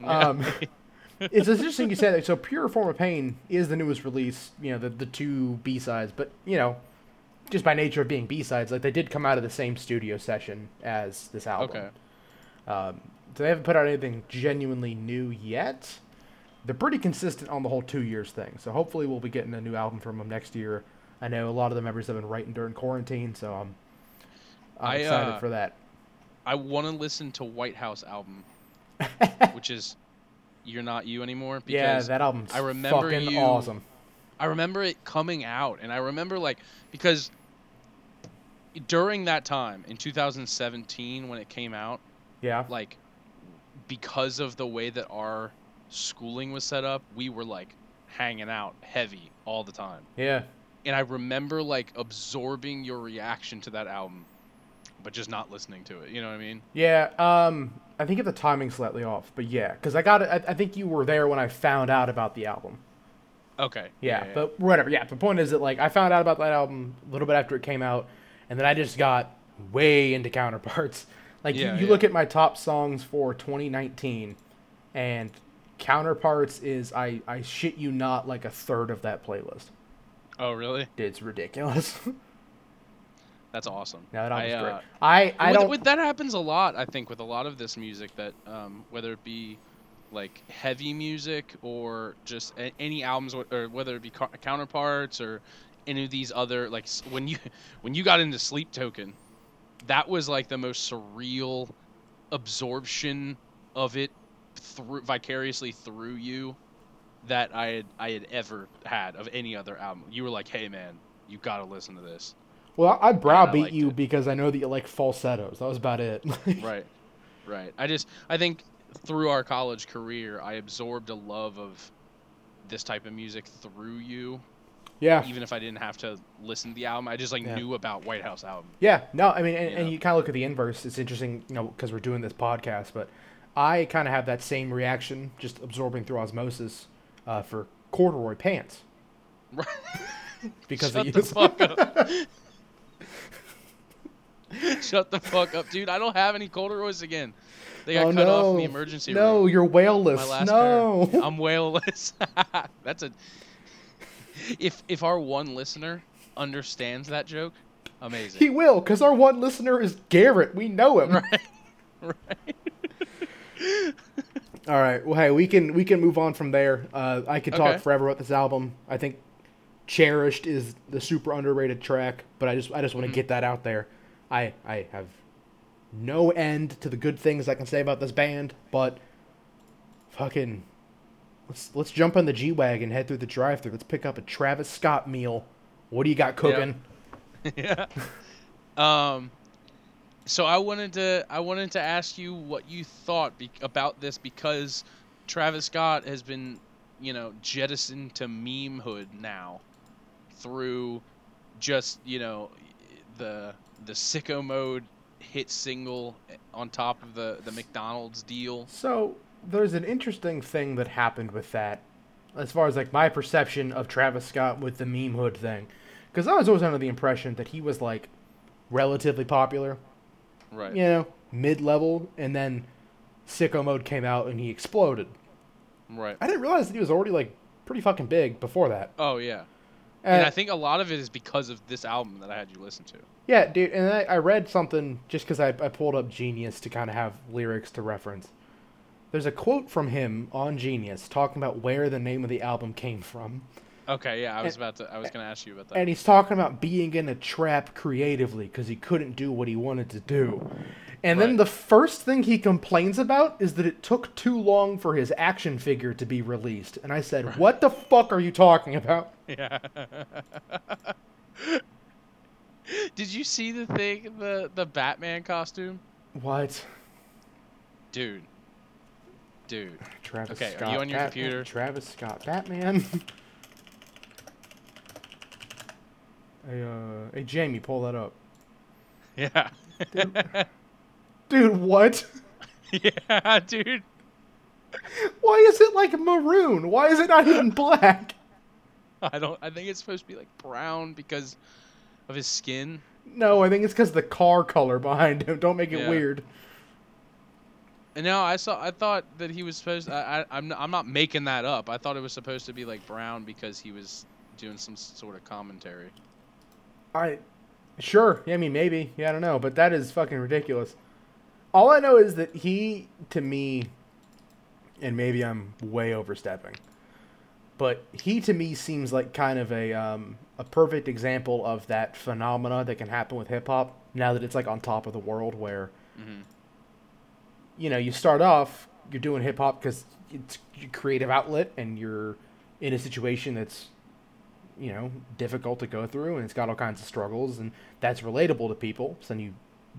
S2: Yeah.
S1: Um, it's interesting you say that. So, "Pure Form of Pain" is the newest release. You know, the the two B sides, but you know, just by nature of being B sides, like they did come out of the same studio session as this album.
S2: okay.
S1: Um, so they haven't put out anything genuinely new yet. They're pretty consistent on the whole two years thing. So hopefully we'll be getting a new album from them next year. I know a lot of the members have been writing during quarantine, so I'm, I'm
S2: I,
S1: excited
S2: uh,
S1: for that.
S2: I want to listen to White House album, which is "You're Not You Anymore." Because
S1: Yeah, that album's
S2: I remember
S1: fucking
S2: you-
S1: awesome.
S2: I remember it coming out, and I remember like because during that time in 2017 when it came out,
S1: Yeah,
S2: like because of the way that our schooling was set up, we were like hanging out heavy all the time.
S1: yeah,
S2: And I remember like absorbing your reaction to that album, but just not listening to it. You know what I mean?
S1: yeah. Um, I think if the timing's slightly off, but yeah, because I got it. I, I think you were there when I found out about the album.
S2: Okay.
S1: Yeah, but whatever. Yeah, the point is that like I found out about that album a little bit after it came out, and then I just got way into counterparts. Like you-
S2: Yeah,
S1: you,
S2: yeah.
S1: look at my top songs for 2019, and counterparts is I I shit you not like a third of that playlist.
S2: Oh, really?
S1: It's ridiculous.
S2: That's awesome.
S1: no, that
S2: I,
S1: great.
S2: uh,
S1: I I
S2: with,
S1: don't.
S2: with- that happens a lot, I think, with a lot of this music that, um, whether it be like heavy music or just a- any albums, or, whether it be co- counterparts or any of these other like when you when you got into Sleep Token, that was like the most surreal absorption of it through vicariously through you that I had I had ever had of any other album. You were like, "Hey, man, you got to listen to this."
S1: well, I browbeat you
S2: it.
S1: because I know that you like falsettos. That was about it.
S2: right right i just i think through our college career i absorbed a love of this type of music through you
S1: Yeah.
S2: Even if I didn't have to listen to the album, I just like
S1: Yeah.
S2: knew about White House album.
S1: Yeah, no, I mean, and,
S2: You
S1: and you kind of look at the inverse. It's interesting, you know, because we're doing this podcast, but I kind of have that same reaction, just absorbing through osmosis, uh, for corduroy pants
S2: Right.
S1: because
S2: Shut the fuck up. Shut the fuck up, dude. I don't have any corduroys again. They got
S1: oh
S2: cut
S1: no!
S2: off in the emergency
S1: no,
S2: room.
S1: No, you're whaleless. No.
S2: pair. I'm whaleless. That's a. If if our one listener understands that joke, amazing.
S1: he will, because our one listener is Garrett. We know him.
S2: right. Right.
S1: All right. Well, hey, we can we can move on from there. Uh, I could talk
S2: Okay.
S1: forever about this album. I think "Cherished" is the super underrated track, but I just I just want to
S2: Mhm.
S1: get that out there. I I have no end to the good things I can say about this band, but fucking let's let's jump on the G wagon, head through the drive-through. Let's pick up a Travis Scott meal. What do you got cooking?
S2: yeah. Um. So I wanted to I wanted to ask you what you thought be- about this because Travis Scott has been, you know, jettisoned to memehood now through just you know the the sicko mode hit single on top of the the McDonald's deal.
S1: So there's an interesting thing that happened with that, as far as like my perception of Travis Scott with the meme hood thing, because I was always under the impression that he was like relatively popular,
S2: Right.
S1: you know, mid level, and then Sicko Mode came out and he exploded.
S2: Right.
S1: I didn't realize that he was already like pretty fucking big before that.
S2: Oh yeah.
S1: Uh,
S2: And I think a lot of it is because of this album that I had you listen to.
S1: Yeah, dude, and I, I read something just because I, I pulled up Genius to kind of have lyrics to reference. There's a quote from him on Genius talking about where the name of the album came from.
S2: Okay, yeah, I was
S1: And-
S2: about to I was going to ask you about that.
S1: And he's talking about being in a trap creatively because he couldn't do what he wanted to do. And then the first thing he complains about is that it took too long for his action figure to be released. And I said, What the fuck are you talking about?
S2: Yeah. Did you see the thing, the the Batman costume,
S1: What?
S2: dude? Dude,
S1: Travis
S2: Okay, are you on your
S1: Batman-
S2: computer?
S1: Travis Scott. Batman. hey, uh, hey, Jamie, pull that up.
S2: yeah,
S1: Dude, what?
S2: yeah, dude.
S1: Why is it like maroon? Why is it not even black?
S2: I don't. I think it's supposed to be like brown because of his skin.
S1: No, I think it's because the car color behind him. Don't make it
S2: Yeah.
S1: weird.
S2: And now I saw. I thought that he was supposed. I, I I'm not, I'm not making that up. I thought it was supposed to be like brown because he was doing some sort of commentary.
S1: I, sure. Yeah, I mean, maybe. Yeah, I don't know, but that is fucking ridiculous. All I know is that he, to me, and maybe I'm way overstepping, but he to me seems like kind of a um, a perfect example of that phenomena that can happen with hip hop now that it's like on top of the world where
S2: hmm
S1: you know, you start off, you're doing hip hop because it's your creative outlet and you're in a situation that's, you know, difficult to go through and it's got all kinds of struggles and that's relatable to people. So then you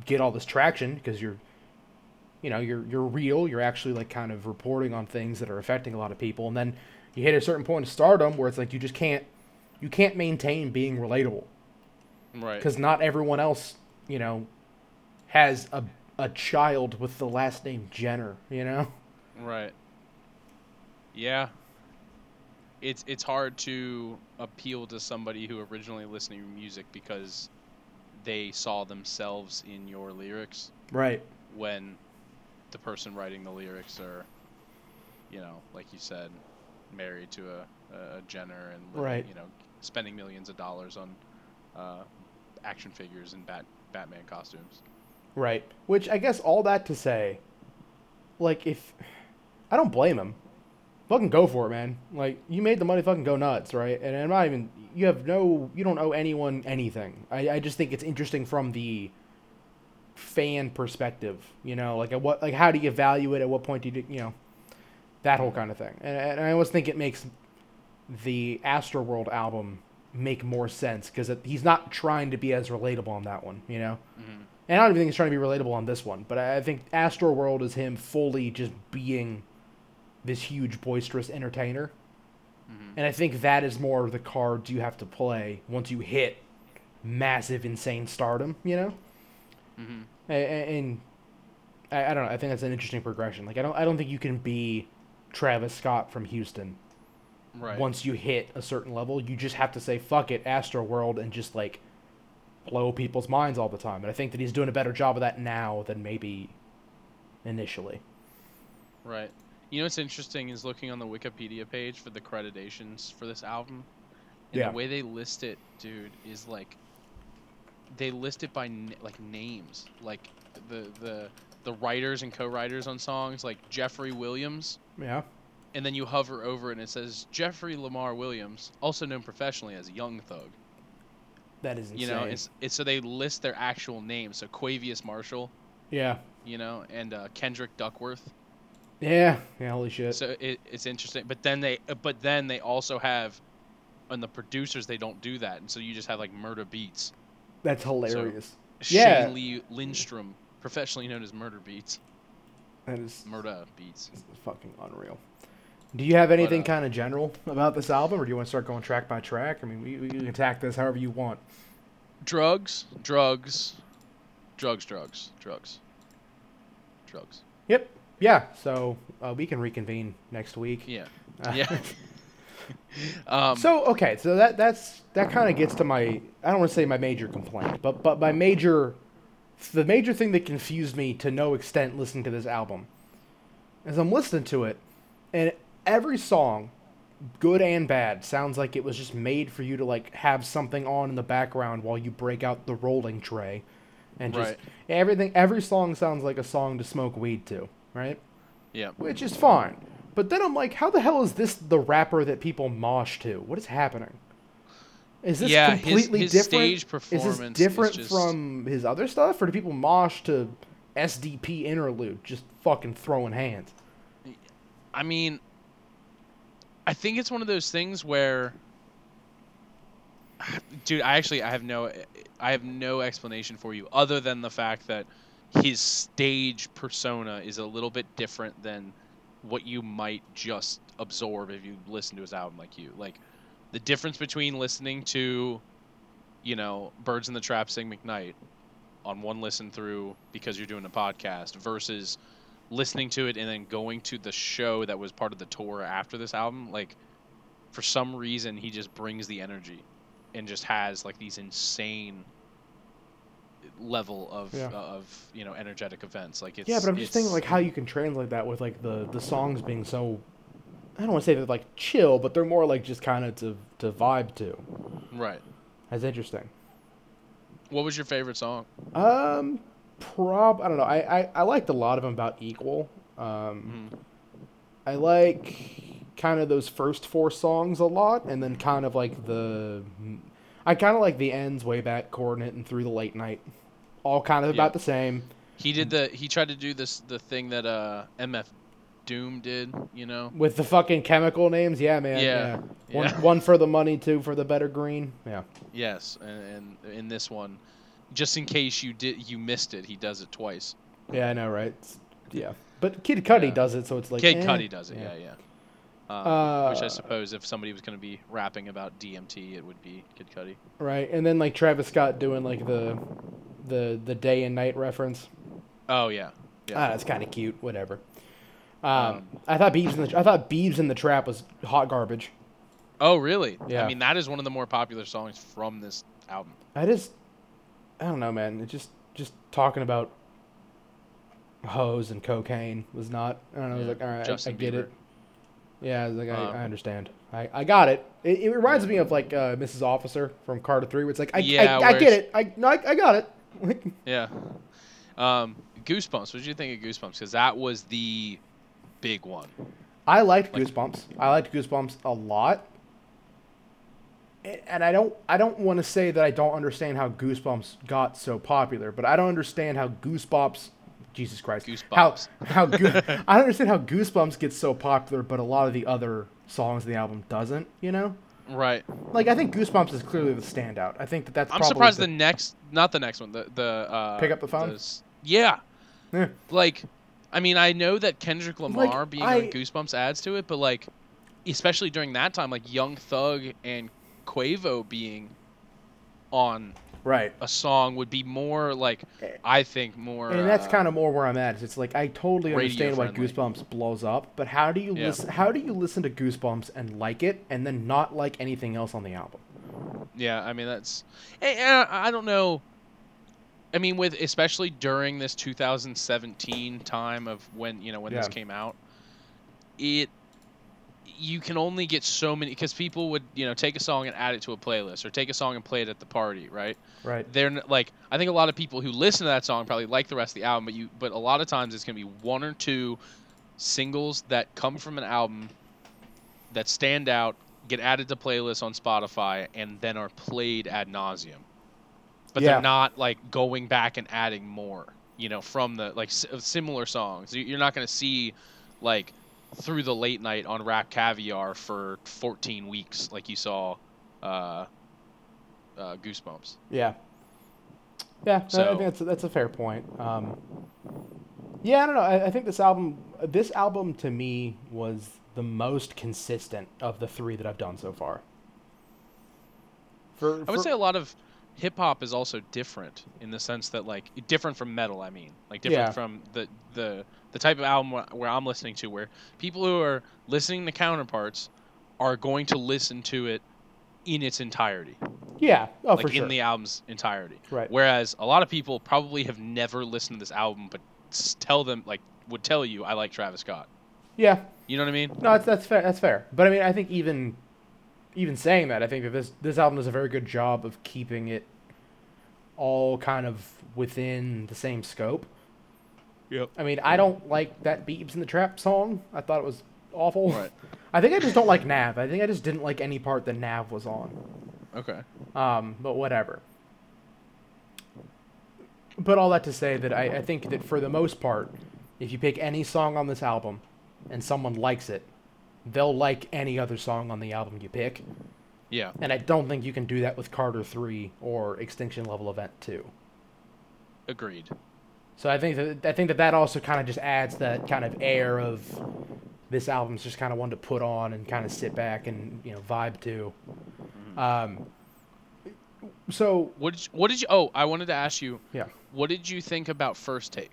S1: get all this traction because you're, you know, you're, you're real. You're actually like kind of reporting on things that are affecting a lot of people. And then you hit a certain point of stardom where it's like you just can't, you can't maintain being relatable
S2: Right.
S1: because not everyone else, you know, has a a child with the last name Jenner. You know.
S2: Right. Yeah. It's it's hard to appeal to somebody who originally listened to your music because they saw themselves in your lyrics
S1: Right.
S2: when the person writing the lyrics are, you know, like you said, married to a, a Jenner and living,
S1: Right.
S2: you know, spending millions of dollars on uh, action figures and Bat Batman costumes.
S1: Right. Which I guess all that to say, like if I don't blame him. Fucking go for it, man. Like you made the money, fucking go nuts, right? And I'm not even. You have no. You don't owe anyone anything. I, I just think it's interesting from the fan perspective. You know, like at what, like how do you value it? At what point do you, you know, that whole kind of thing. And, and I always think it makes the Astroworld album make more sense because he's not trying to be as relatable on that one. You know.
S2: hmm
S1: And I don't even think he's trying to be relatable on this one, but I I think Astro World is him fully just being this huge boisterous entertainer.
S2: Mhm.
S1: And I think that is more the cards you have to play once you hit massive, insane stardom, you know?
S2: Mhm.
S1: A- a- And, I, I don't know. I think that's an interesting progression. Like, I don't, I don't think you can be Travis Scott from Houston
S2: Right.
S1: once you hit a certain level. You just have to say, fuck it, Astro World, and just, like, blow people's minds all the time. And I think that he's doing a better job of that now than maybe initially.
S2: Right. You know what's interesting is looking on the Wikipedia page for the creditations for this album. And
S1: Yeah.
S2: the way they list it, dude, is like they list it by like names, like the the the writers and co-writers on songs, like Jeffrey Williams,
S1: Yeah.
S2: and then you hover over it and it says Jeffrey Lamar Williams, also known professionally as Young Thug.
S1: That is insane.
S2: You know, it's it's so they list their actual names. So Quavious Marshall,
S1: yeah.
S2: you know, and uh, Kendrick Duckworth.
S1: Yeah. Yeah, holy shit.
S2: So it, it's interesting, but then they but then they also have and the producers they don't do that, and so you just have like Murda Beatz,
S1: That's hilarious. Yeah.
S2: Shane Lee Lindstrom, professionally known as Murda Beatz,
S1: That is
S2: Murda Beatz.
S1: fucking unreal. Do you have anything
S2: uh,
S1: kind of general about this album, or do you want to start going track by track? I mean, we, we can attack this however you want.
S2: Drugs, drugs, drugs, drugs, drugs, drugs.
S1: Yep. Yeah. So uh, we can reconvene next week.
S2: Yeah,
S1: Uh,
S2: yeah. um,
S1: so okay, so that that's that kind of gets to my I don't want to say my major complaint, but but my major the major thing that confused me to no extent listening to this album is I'm listening to it and every song good and bad sounds like it was just made for you to like have something on in the background while you break out the rolling tray and just
S2: Right.
S1: everything every song sounds like a song to smoke weed to, right?
S2: yeah,
S1: which is fine. But then I'm like, how the hell is this the rapper that people mosh to? What is happening? Is this
S2: Yeah,
S1: completely
S2: his
S1: different?
S2: stage
S1: is
S2: performance
S1: this
S2: is
S1: different
S2: just-
S1: from his other stuff, or do people mosh to SDP interlude, just fucking throwing hands?
S2: I mean, I think it's one of those things where, dude, I actually I have no I have no explanation for you other than the fact that his stage persona is a little bit different than what you might just absorb if you listen to his album like you. Like the difference between listening to, you know, Birds in the Trap sing McKnight on one listen through because you're doing a podcast versus listening to it and then going to the show that was part of the tour after this album like for some reason he just brings the energy and just has like these insane level of
S1: Yeah.
S2: of you know energetic events like it's
S1: yeah, but I'm just thinking like how you can translate that with like the the songs being so. I don't want to say they're like chill, but they're more like just kind of to to vibe to.
S2: right
S1: That's interesting.
S2: what was your favorite song
S1: Um, prob I don't know. I I, I liked a lot of them about equal. Um,
S2: Mhm.
S1: I like kind of those first four songs a lot, and then kind of like the. I kind of like the ends way back coordinate and through the late night, all kind of about the same.
S2: he did the he tried to do this the thing that uh mf doom did you know
S1: With the fucking chemical names, yeah, man.
S2: Yeah,
S1: Yeah. One,
S2: yeah.
S1: one for the money, two for the better green. Yeah.
S2: yes and, and in this one just in case you did you missed it he does it twice
S1: Yeah, I know, right? It's- yeah. But Kid Cudi
S2: Yeah.
S1: does it, so it's like.
S2: Kid
S1: eh,
S2: Cudi does it, yeah, yeah. Um, which I
S1: Uh,
S2: suppose if somebody was going to be rapping about DMT, it would be Kid Cudi.
S1: Right, and then like Travis Scott doing like the, the the day and night reference.
S2: Oh yeah, yeah.
S1: Ah, that's kind of cute. Whatever. Um,
S2: Um,
S1: I thought Beebs in the I thought Beebs in the Trap was hot garbage.
S2: oh really?
S1: Yeah.
S2: I mean, that is one of the more popular songs from this album.
S1: I just, I don't know, man. It just just talking about hoes and cocaine was not. I don't know. I was like, all right, I,
S2: Justin
S1: I get
S2: Bieber.
S1: it. Yeah, I like, I,
S2: Um,
S1: I understand. I, I got it. It, it reminds me of like uh, Mrs. Officer from Carter Three, where it's like, I,
S2: Yeah,
S1: I, I get it. I no, I, I got it.
S2: Yeah. Um, Goosebumps. What did you think of Goosebumps? Because that was the big one.
S1: I liked
S2: Like-
S1: Goosebumps. I liked Goosebumps a lot. And I don't I don't want to say that I don't understand how Goosebumps got so popular, but I don't understand how Goosebumps Jesus Christ.
S2: Goosebumps.
S1: How how I don't understand how Goosebumps gets so popular, but a lot of the other songs in the album doesn't, you know?
S2: Right.
S1: Like I think Goosebumps is clearly the standout. I think that that's
S2: I'm
S1: probably
S2: surprised
S1: the,
S2: the next, not the next one, the the uh,
S1: Pick Up the Phone?
S2: s- yeah.
S1: Yeah.
S2: Like, I mean, I know that Kendrick Lamar being
S1: I-
S2: on Goosebumps adds to it, but like, especially during that time, like Young Thug and Quavo being on
S1: Right.
S2: a song would be more like I think more.
S1: And that's
S2: uh,
S1: kind of more where I'm at. is It's like I totally understand why
S2: friendly.
S1: Goosebumps blows up, but how do you
S2: Yeah.
S1: listen? How do you listen to Goosebumps and like it, and then not like anything else on the album?
S2: Yeah, I mean that's. eh, eh, I don't know. I mean, with especially during this 2017 time of when you know when this came out, it you can only get so many because people would you know take a song and add it to a playlist or take a song and play it at the party, right?
S1: Right.
S2: They're like I think a lot of people who listen to that song probably like the rest of the album, but you but a lot of times it's gonna be one or two singles that come from an album that stand out, get added to playlists on Spotify, and then are played ad nauseum. But
S1: Yeah.
S2: they're not like going back and adding more, you know, from the like s- similar songs. You're not gonna see like through the late night on Rap Caviar for 14 weeks like you saw uh, uh, Goosebumps.
S1: Yeah. Yeah, I- I think that's a, that's a fair point. Um, yeah, I don't know. I, I think this album, this album to me was the most consistent of the three that I've done so far. For,
S2: I would say a lot of hip hop is also different in the sense that like different from metal. I mean, like different
S1: Yeah.
S2: from the the the type of album where I'm listening to, where people who are listening to counterparts are going to listen to it in its entirety,
S1: yeah, oh
S2: like
S1: for sure,
S2: in the album's entirety.
S1: right.
S2: Whereas a lot of people probably have never listened to this album, but tell them like would tell you I like Travis Scott.
S1: Yeah,
S2: You know what I mean?
S1: no, that's that's fair. That's fair. But I mean, I think even even saying that, I think that this this album does a very good job of keeping it all kind of within the same scope.
S2: Yep.
S1: I mean, I don't like that Beebs in the Trap song. I thought it was awful.
S2: Right.
S1: I think I just don't like Nav. I think I just didn't like any part that Nav was on.
S2: Okay.
S1: Um, but whatever. But all that to say that I, I think that for the most part, if you pick any song on this album and someone likes it, they'll like any other song on the album you pick.
S2: Yeah.
S1: And I don't think you can do that with Carter 3 or Extinction Level Event 2.
S2: Agreed.
S1: So I think that I think that that also kind of just adds that kind of air of this album's just kind of one to put on and kind of sit back and you know vibe to. Um, so
S2: What did you, what did you? Oh, I wanted to ask you.
S1: Yeah.
S2: What did you think about First Take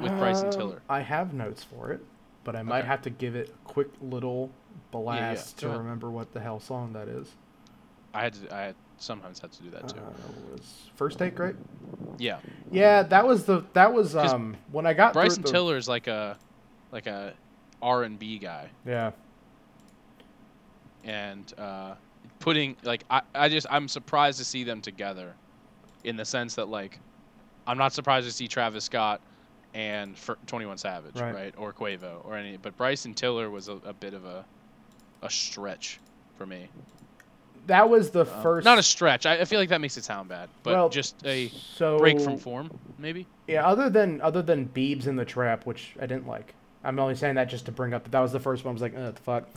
S2: with Bryson
S1: um,
S2: Tiller?
S1: I have notes for it, but I might
S2: Okay.
S1: have to give it a quick little blast
S2: Go
S1: to
S2: ahead.
S1: remember what the hell song that is.
S2: I had to. I had sometimes had to do that too.
S1: Uh, was first take right?
S2: yeah.
S1: Yeah, that was the that was um when I got
S2: Bryson
S1: the,
S2: is like a like a R and B guy,
S1: Yeah,
S2: and uh, putting like I, I just I'm surprised to see them together, in the sense that like, I'm not surprised to see Travis Scott and for Twenty One Savage,
S1: Right.
S2: right. or Quavo or any, but Bryson Tiller was a, a bit of a a stretch for me.
S1: that was the
S2: Um,
S1: first.
S2: Not a stretch. I, I feel like that makes it sound bad, but
S1: well,
S2: just a
S1: so
S2: break from form, maybe.
S1: Yeah, other than other than Beebs in the Trap, which I didn't like. I'm only saying that just to bring up that that was the first one. I was like, the fuck.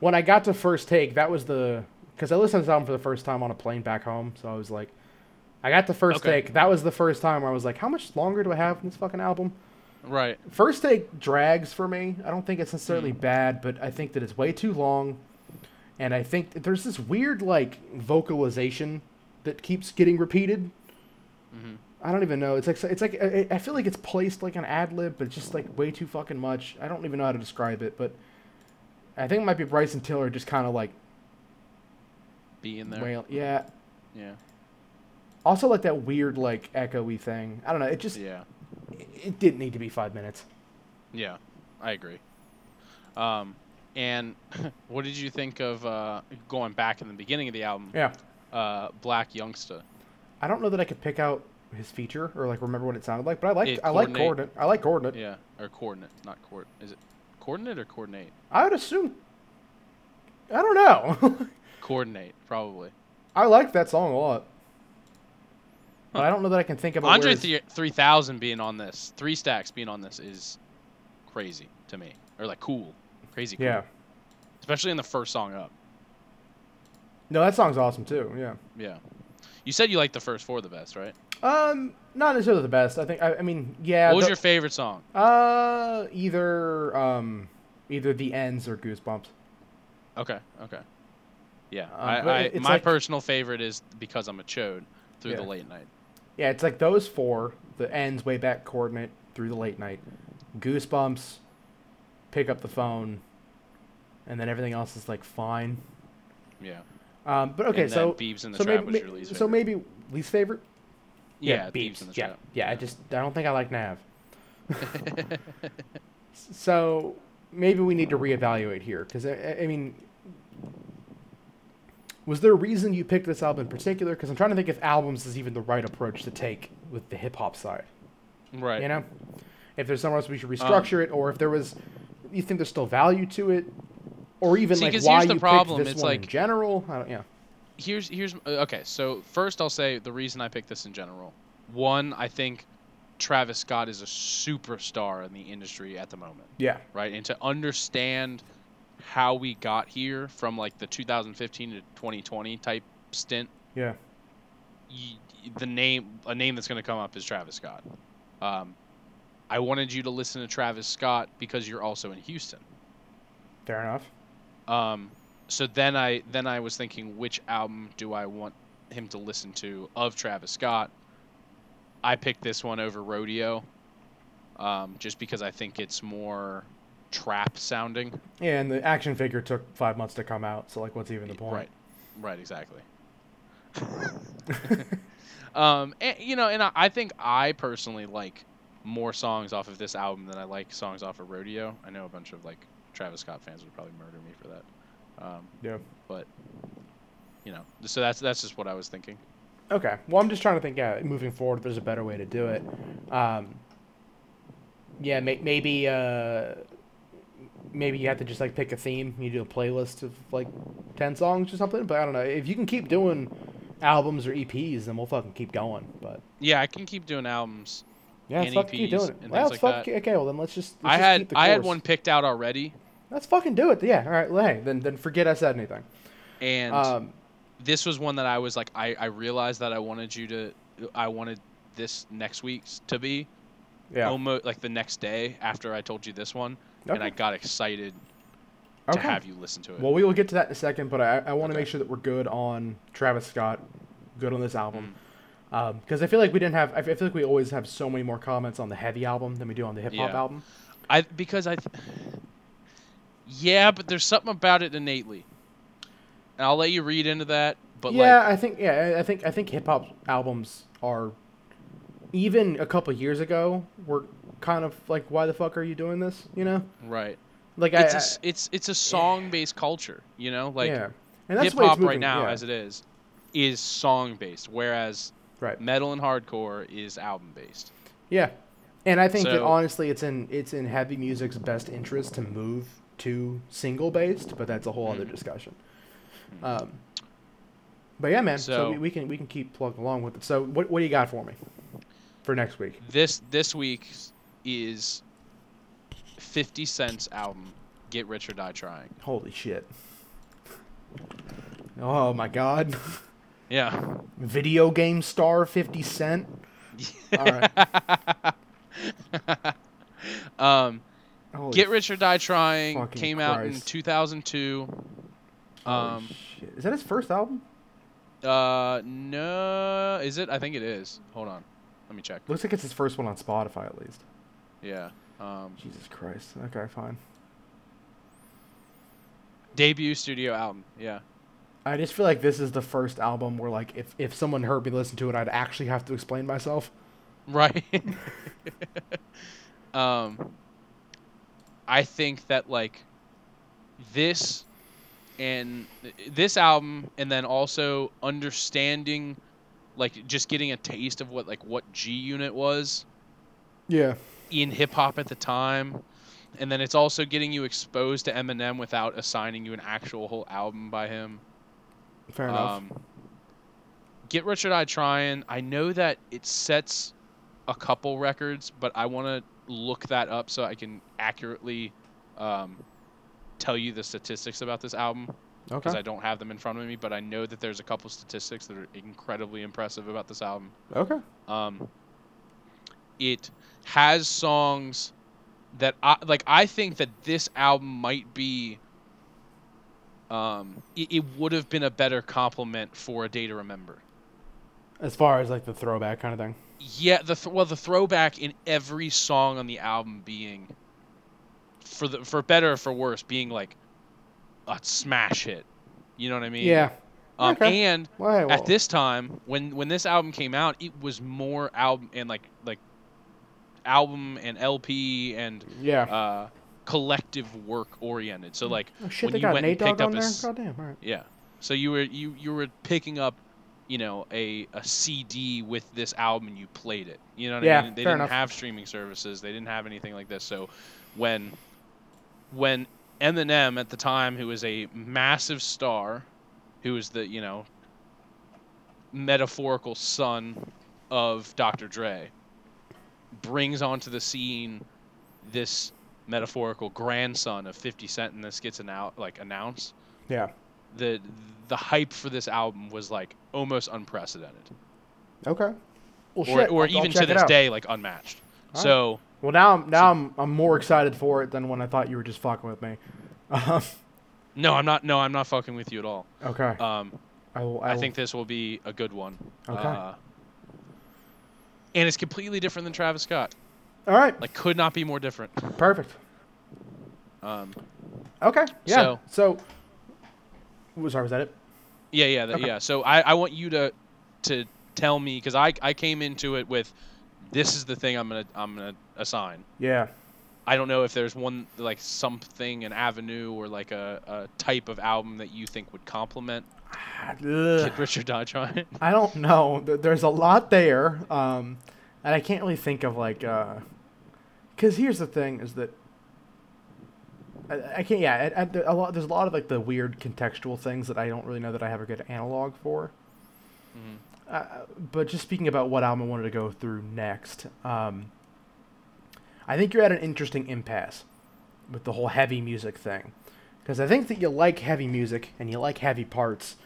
S1: When I got to first take, that was the because I listened to this album for the first time on a plane back home, so I was like, I got the first
S2: Okay.
S1: take. That was the first time where I was like, how much longer do I have in this fucking album?
S2: Right.
S1: First take drags for me. I don't think it's necessarily
S2: Hmm.
S1: bad, but I think that it's way too long, and I think there's this weird like vocalization that keeps getting repeated.
S2: hmm
S1: I don't even know. It's like it's like I I feel like it's placed like an ad lib, but it's just like way too fucking much. I don't even know how to describe it, but I think it might be Bryson Tiller just kind of like
S2: being there.
S1: Yeah.
S2: Yeah.
S1: Also like that weird like echoey thing. I don't know. It just
S2: Yeah.
S1: it, it didn't need to be five minutes.
S2: Yeah, I agree. Um, and what did you think of uh, going back in the beginning of the album,
S1: Yeah.
S2: uh, Blac Youngsta?
S1: I don't know that I could pick out his feature or like remember what it sounded like, but I like I like
S2: coordinate-.
S1: I like coordinate.
S2: Yeah, or coordinate, not coord. Is it coordinate or coordinate?
S1: I would assume. I don't know.
S2: Coordinate, probably.
S1: I like that song a lot. But I don't know that I can think of
S2: Andre th- 3000 being on this, three stacks being on this is crazy to me, or like cool, crazy cool.
S1: Yeah.
S2: Especially in the first song up.
S1: No, that song's awesome too. Yeah.
S2: Yeah. You said you liked the first four the best, right?
S1: Um, not necessarily the best. I think. I, I mean, yeah.
S2: what was
S1: the-
S2: your favorite song?
S1: Uh, either um, either the ends or Goosebumps.
S2: Okay. Okay. Yeah.
S1: Um,
S2: I, I my
S1: like-
S2: personal favorite is because I'm a chode through the late night.
S1: Yeah, it's like those four, the ends, way back coordinate, through the late night, goosebumps, pick up the phone, and then everything else is like fine.
S2: Yeah.
S1: Um, but okay,
S2: and
S1: so
S2: then Beebs in the
S1: so
S2: Trap
S1: maybe,
S2: was your least
S1: so
S2: favorite.
S1: maybe least favorite.
S2: yeah,
S1: Beeps.
S2: Beebs in the
S1: yeah,
S2: Trap.
S1: yeah. I just I don't think I like Nav. So maybe we need to reevaluate here because I, I- I mean, was there a reason you picked this album in particular? Because I'm trying to think if albums is even the right approach to take with the hip hop side.
S2: right.
S1: You know, if there's somewhere else we should
S2: Um,
S1: restructure it, or if there was, you think there's still value to it, or even
S2: See,
S1: like why
S2: here's the
S1: you
S2: problem,
S1: picked this
S2: it's
S1: one
S2: like-
S1: in general. I don't, yeah,
S2: here's here's uh, okay. So first, I'll say the reason I picked this in general. One, I think Travis Scott is a superstar in the industry at the moment,
S1: yeah,
S2: right? And to understand how we got here from like the 2015 to 2020 type stint,
S1: yeah,
S2: the name a name that's going to come up is Travis Scott. Um, I wanted you to listen to Travis Scott because you're also in Houston.
S1: fair enough.
S2: Um, so then I then I was thinking, which album do I want him to listen to of Travis Scott? I picked this one over Rodeo, um, just because I think it's more trap sounding.
S1: Yeah, and the action figure took five months to come out, so like, what's even the point?
S2: Right, right, exactly. um, and, you know, and I, I think I personally like more songs off of this album than I like songs off of Rodeo. I know a bunch of like Travis Scott fans would probably murder me for that. Um,
S1: Yeah.
S2: but you know, so that's that's just what I was thinking.
S1: Okay. Well, I'm just trying to think. Yeah, moving forward, if there's a better way to do it. Um, yeah, may- maybe uh, maybe you have to just like pick a theme. You do a playlist of like ten songs or something. But I don't know if you can keep doing albums or EPs, then we'll fucking keep going. But
S2: Yeah, I can keep doing albums.
S1: yeah, let's fucking keep doing it.
S2: and
S1: Well,
S2: like
S1: fucking okay. Well, then let's just. Let's
S2: I
S1: just
S2: had
S1: keep the
S2: I had one picked out already,
S1: Let's fucking do it. Yeah. All right. Well, hey, then then forget I said anything.
S2: and
S1: Um,
S2: this was one that I was like, I I realized that I wanted you to, I wanted this next week's to be
S1: yeah.
S2: almost like the next day after I told you this one, and I got excited
S1: Okay.
S2: to have you listen to it.
S1: Well, we will get to that in a second, but I, I want to
S2: Okay.
S1: make sure that we're good on Travis Scott, good on this
S2: Mm.
S1: album, because I feel like we didn't have. I feel like we always have so many more comments on the heavy album than we do on the hip hop
S2: Yeah.
S1: album.
S2: I because I, th- yeah, but there's something about it innately, and I'll let you read into that. But
S1: yeah,
S2: like,
S1: I think yeah, I I think I think hip hop albums are even a couple years ago were kind of like, why the fuck are you doing this? You know,
S2: right,
S1: like
S2: it's
S1: I,
S2: a, s- it's it's a song based culture, you know, like
S1: yeah, and that's
S2: hip
S1: the way it's
S2: hop right now
S1: yeah.
S2: as it is, is song based, whereas
S1: right.
S2: metal and hardcore is album based.
S1: Yeah, and I think that honestly, it's in it's in heavy music's best interest to move to single based, but that's a whole other
S2: Mhm.
S1: discussion. Um, but yeah, man. So,
S2: So-
S1: we, we can we can keep plugging along with it. So what what do you got for me for next week?
S2: This this week is Fifty Cent's album, "Get Rich or Die Trying."
S1: Holy shit! Oh my god!
S2: Yeah.
S1: Video game star Fifty Cent. All right.
S2: um,
S1: Holy
S2: "Get Rich or Die Trying" came out in 2002.
S1: holy
S2: Um,
S1: shit. Is that his first album?
S2: uh, no, is it? I think it is. Hold on, let me check.
S1: Looks like it's his first one on Spotify at least.
S2: Yeah. Um,
S1: Jesus Christ. Okay, fine.
S2: debut studio album. Yeah.
S1: I just feel like this is the first album where like if, if someone heard me listen to it, I'd actually have to explain myself.
S2: Right. um, I think that like this and this album, and then also understanding, like just getting a taste of what like what G Unit was
S1: Yeah.
S2: In hip hop at the time, and then it's also getting you exposed to Eminem without assigning you an actual whole album by him.
S1: Fair enough.
S2: Um, Get Rich or Die Trying. I know that it sets a couple records, but I want to look that up so I can accurately um, tell you the statistics about this album because
S1: okay.
S2: I don't have them in front of me. But I know that there's a couple statistics that are incredibly impressive about this album.
S1: okay.
S2: Um, it has songs that I like. I think that this album might be um, it, it would have been a better compliment for a day to remember.
S1: As far as like the throwback kind of thing.
S2: Yeah, the th- well, the throwback in every song on the album being, for the for better or for worse, being like a smash hit. You know what I mean?
S1: Yeah.
S2: Um,
S1: okay.
S2: And
S1: Well, hey, well,
S2: at this time, when when this album came out, it was more album and like like album and LP and
S1: Yeah.
S2: uh, collective work oriented. So like
S1: oh shit,
S2: when
S1: they
S2: you
S1: got
S2: went
S1: Nate
S2: and picked up
S1: on
S2: a
S1: Goddamn. All right.
S2: yeah. So you were you you were picking up, you know, a a CD with this album and you played it. You know what
S1: Yeah,
S2: I mean? They
S1: fair
S2: didn't
S1: enough.
S2: have streaming services. They didn't have anything like this. So when when Eminem at the time, who was a massive star, who was the you know metaphorical son of Dr. Dre, brings onto the scene this metaphorical grandson of 50 Cent, and this gets an out like announced
S1: Yeah.
S2: the the hype for this album was like almost unprecedented,
S1: Okay. Well,
S2: or,
S1: shit.
S2: or
S1: I'll- I'll
S2: even to this day like unmatched.
S1: All
S2: so
S1: Well, now I'm now I'm I'm more excited for it than when I thought you were just fucking with me. Um,
S2: no, I'm not. No, I'm not fucking with you at all.
S1: okay.
S2: Um,
S1: I will. I,
S2: I think this will be a good one.
S1: Okay.
S2: Uh, and it's completely different than Travis Scott.
S1: All right.
S2: Like, could not be more different.
S1: Perfect.
S2: Um,
S1: Okay. Yeah.
S2: So-
S1: So. was sorry, was that it?
S2: yeah, yeah, that,
S1: Okay.
S2: yeah. So I, I want you to to tell me because I, I came into it with this is the thing I'm gonna I'm gonna assign.
S1: Yeah.
S2: I don't know if there's one like something, an avenue, or like a, a type of album that you think would complement. Kid Richard Dodge on it.
S1: I don't know. There's a lot there, um, and I can't really think of like. Because here's the thing: is that I, I can't. Yeah, I, I, a lot. There's a lot of like the weird contextual things that I don't really know that I have a good analog for.
S2: Mhm.
S1: Uh, but just speaking about what album I wanted to go through next, um, I think you're at an interesting impasse with the whole heavy music thing. Because I think that you like heavy music and you like heavy parts.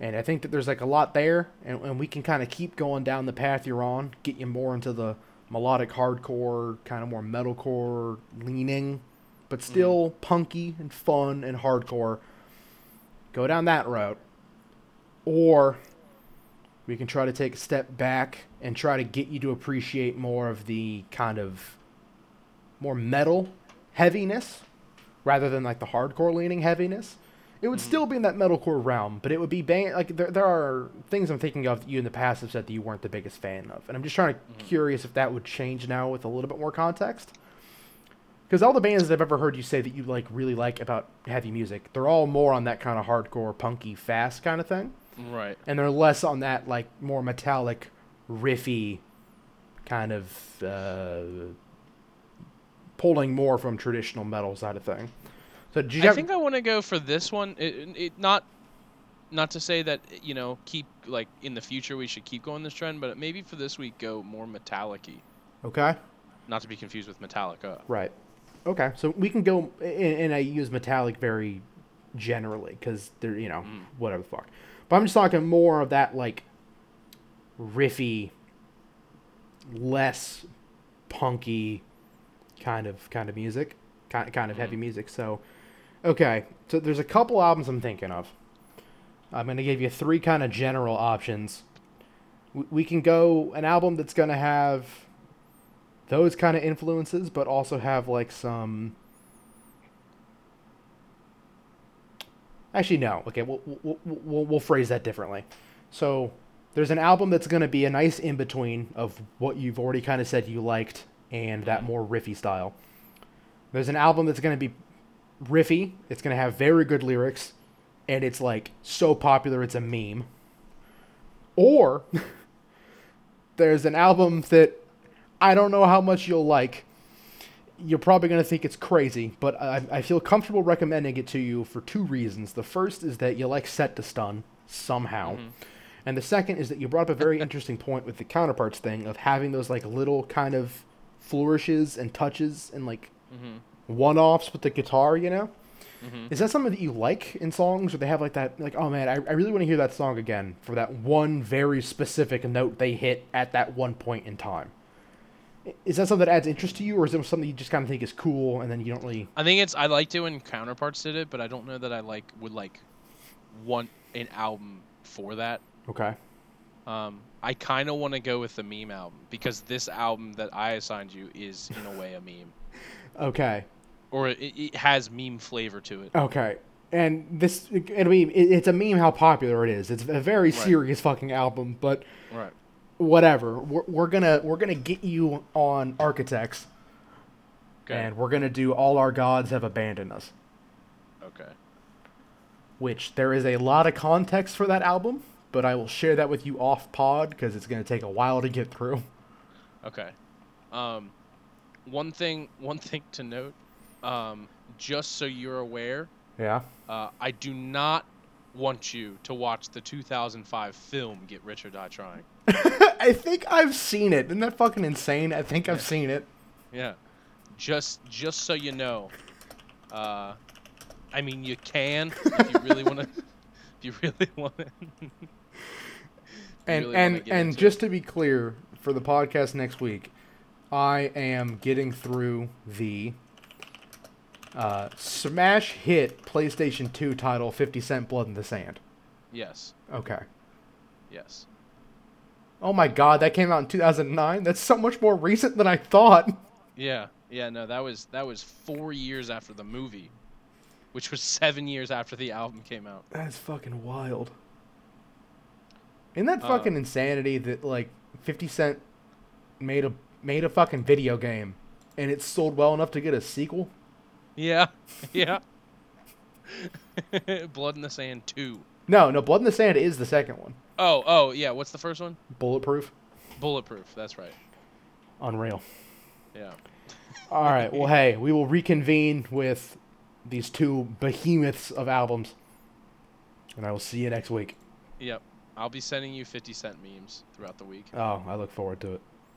S1: And I think that there's like a lot there, and, and we can kind of keep going down the path you're on, get you more into the melodic hardcore, kind of more metalcore leaning, but mm-hmm. still punky and fun and hardcore. Go down that route. Or we can try to take a step back and try to get you to appreciate more of the kind of more metal heaviness rather than like the hardcore leaning heaviness. It would
S2: Mhm.
S1: still be in that metalcore realm, but it would be bang- like there, there are things I'm thinking of that you in the past have said that you weren't the biggest fan of, and I'm just trying to
S2: Mhm.
S1: curious if that would change now with a little bit more context. Because all the bands that I've ever heard you say that you like really like about heavy music, they're all more on that kind of hardcore, punky, fast kind of thing
S2: Right.
S1: and they're less on that like more metallic, riffy kind of uh, pulling more from traditional metal side of thing. So did you
S2: I
S1: have,
S2: think I want to go for this one. It, it not not to say that you know keep like in the future we should keep going this trend, but maybe for this week go more metallic-y.
S1: okay,
S2: Not to be confused with Metallica.
S1: right, okay. So we can go, and, and I use metallic very generally because they're you know
S2: Mm.
S1: whatever the fuck. But I'm just talking more of that like riffy, less punky kind of kind of music, kind kind of heavy mm-hmm. music. So, okay, so there's a couple albums I'm thinking of. I'm gonna give you three kind of general options. We, we can go an album that's gonna have those kind of influences, but also have like some. Actually, no. Okay, we'll, we'll, we'll, we'll phrase that differently. So, there's an album that's going to be a nice in between of what you've already kind of said you liked and that more riffy style. There's an album that's going to be riffy, it's going to have very good lyrics, and it's like so popular it's a meme. Or there's an album that I don't know how much you'll like. You're probably going to think it's crazy, but I, I feel comfortable recommending it to you for two reasons. The first is that you like Set to Stun somehow.
S2: Mhm.
S1: And the second is that you brought up a very interesting point with the counterparts thing of having those like little kind of flourishes and touches and like
S2: hmm
S1: one offs with the guitar, you know?
S2: hmm
S1: Is that something that you like in songs or they have like that like, oh man, I, I really want to hear that song again for that one very specific note they hit at that one point in time? Is that something that adds interest to you, or is it something you just kind of think is cool and then you don't really?
S2: I think it's I liked it when counterparts did it, but I don't know that I like would like want an album for that.
S1: Okay.
S2: Um, I kind of want to go with the meme album because this album that I assigned you is in a way a meme,
S1: Okay.
S2: or it, it has meme flavor to it.
S1: Okay. And this, I mean, it, it's a meme how popular it is. It's a very
S2: Right.
S1: serious fucking album, but
S2: Right.
S1: whatever. We're, we're gonna we're gonna get you on Architects,
S2: Okay.
S1: and we're gonna do All Our Gods Have Abandoned Us,
S2: okay.
S1: which there is a lot of context for that album, but I will share that with you off pod because it's gonna take a while to get through.
S2: Okay. Um, one thing, one thing to note, um, just so you're aware,
S1: Yeah.
S2: uh, I do not want you to watch the 2005 film Get Rich or Die Trying.
S1: I think I've seen it. Isn't that fucking insane? I think I've seen it.
S2: Yeah. Just, just so you know. Uh, I mean, you can if you really want to. If you really want to.
S1: And
S2: really
S1: and and
S2: into it.
S1: just to be clear, for the podcast next week, I am getting through the uh, smash hit PlayStation 2 title 50 Cent Blood in the Sand.
S2: Yes.
S1: Okay.
S2: Yes.
S1: Oh my god, that came out in 2009. That's so much more recent than I thought.
S2: Yeah. Yeah. No, that was that was four years after the movie, which was seven years after the album came out.
S1: That's fucking wild. Isn't that
S2: Uh,
S1: fucking insanity that like 50 Cent made a made a fucking video game and it sold well enough to get a sequel?
S2: Yeah. Yeah. Blood in the Sand 2.
S1: No, no, Blood in the Sand is the second one.
S2: Oh, oh, yeah. What's the first one?
S1: Bulletproof.
S2: Bulletproof. That's right.
S1: Unreal.
S2: Yeah.
S1: All right. Well, hey, we will reconvene with these two behemoths of albums, and I will see you next week.
S2: Yep. I'll be sending you 50 cent memes throughout the week.
S1: Oh, I look forward to it.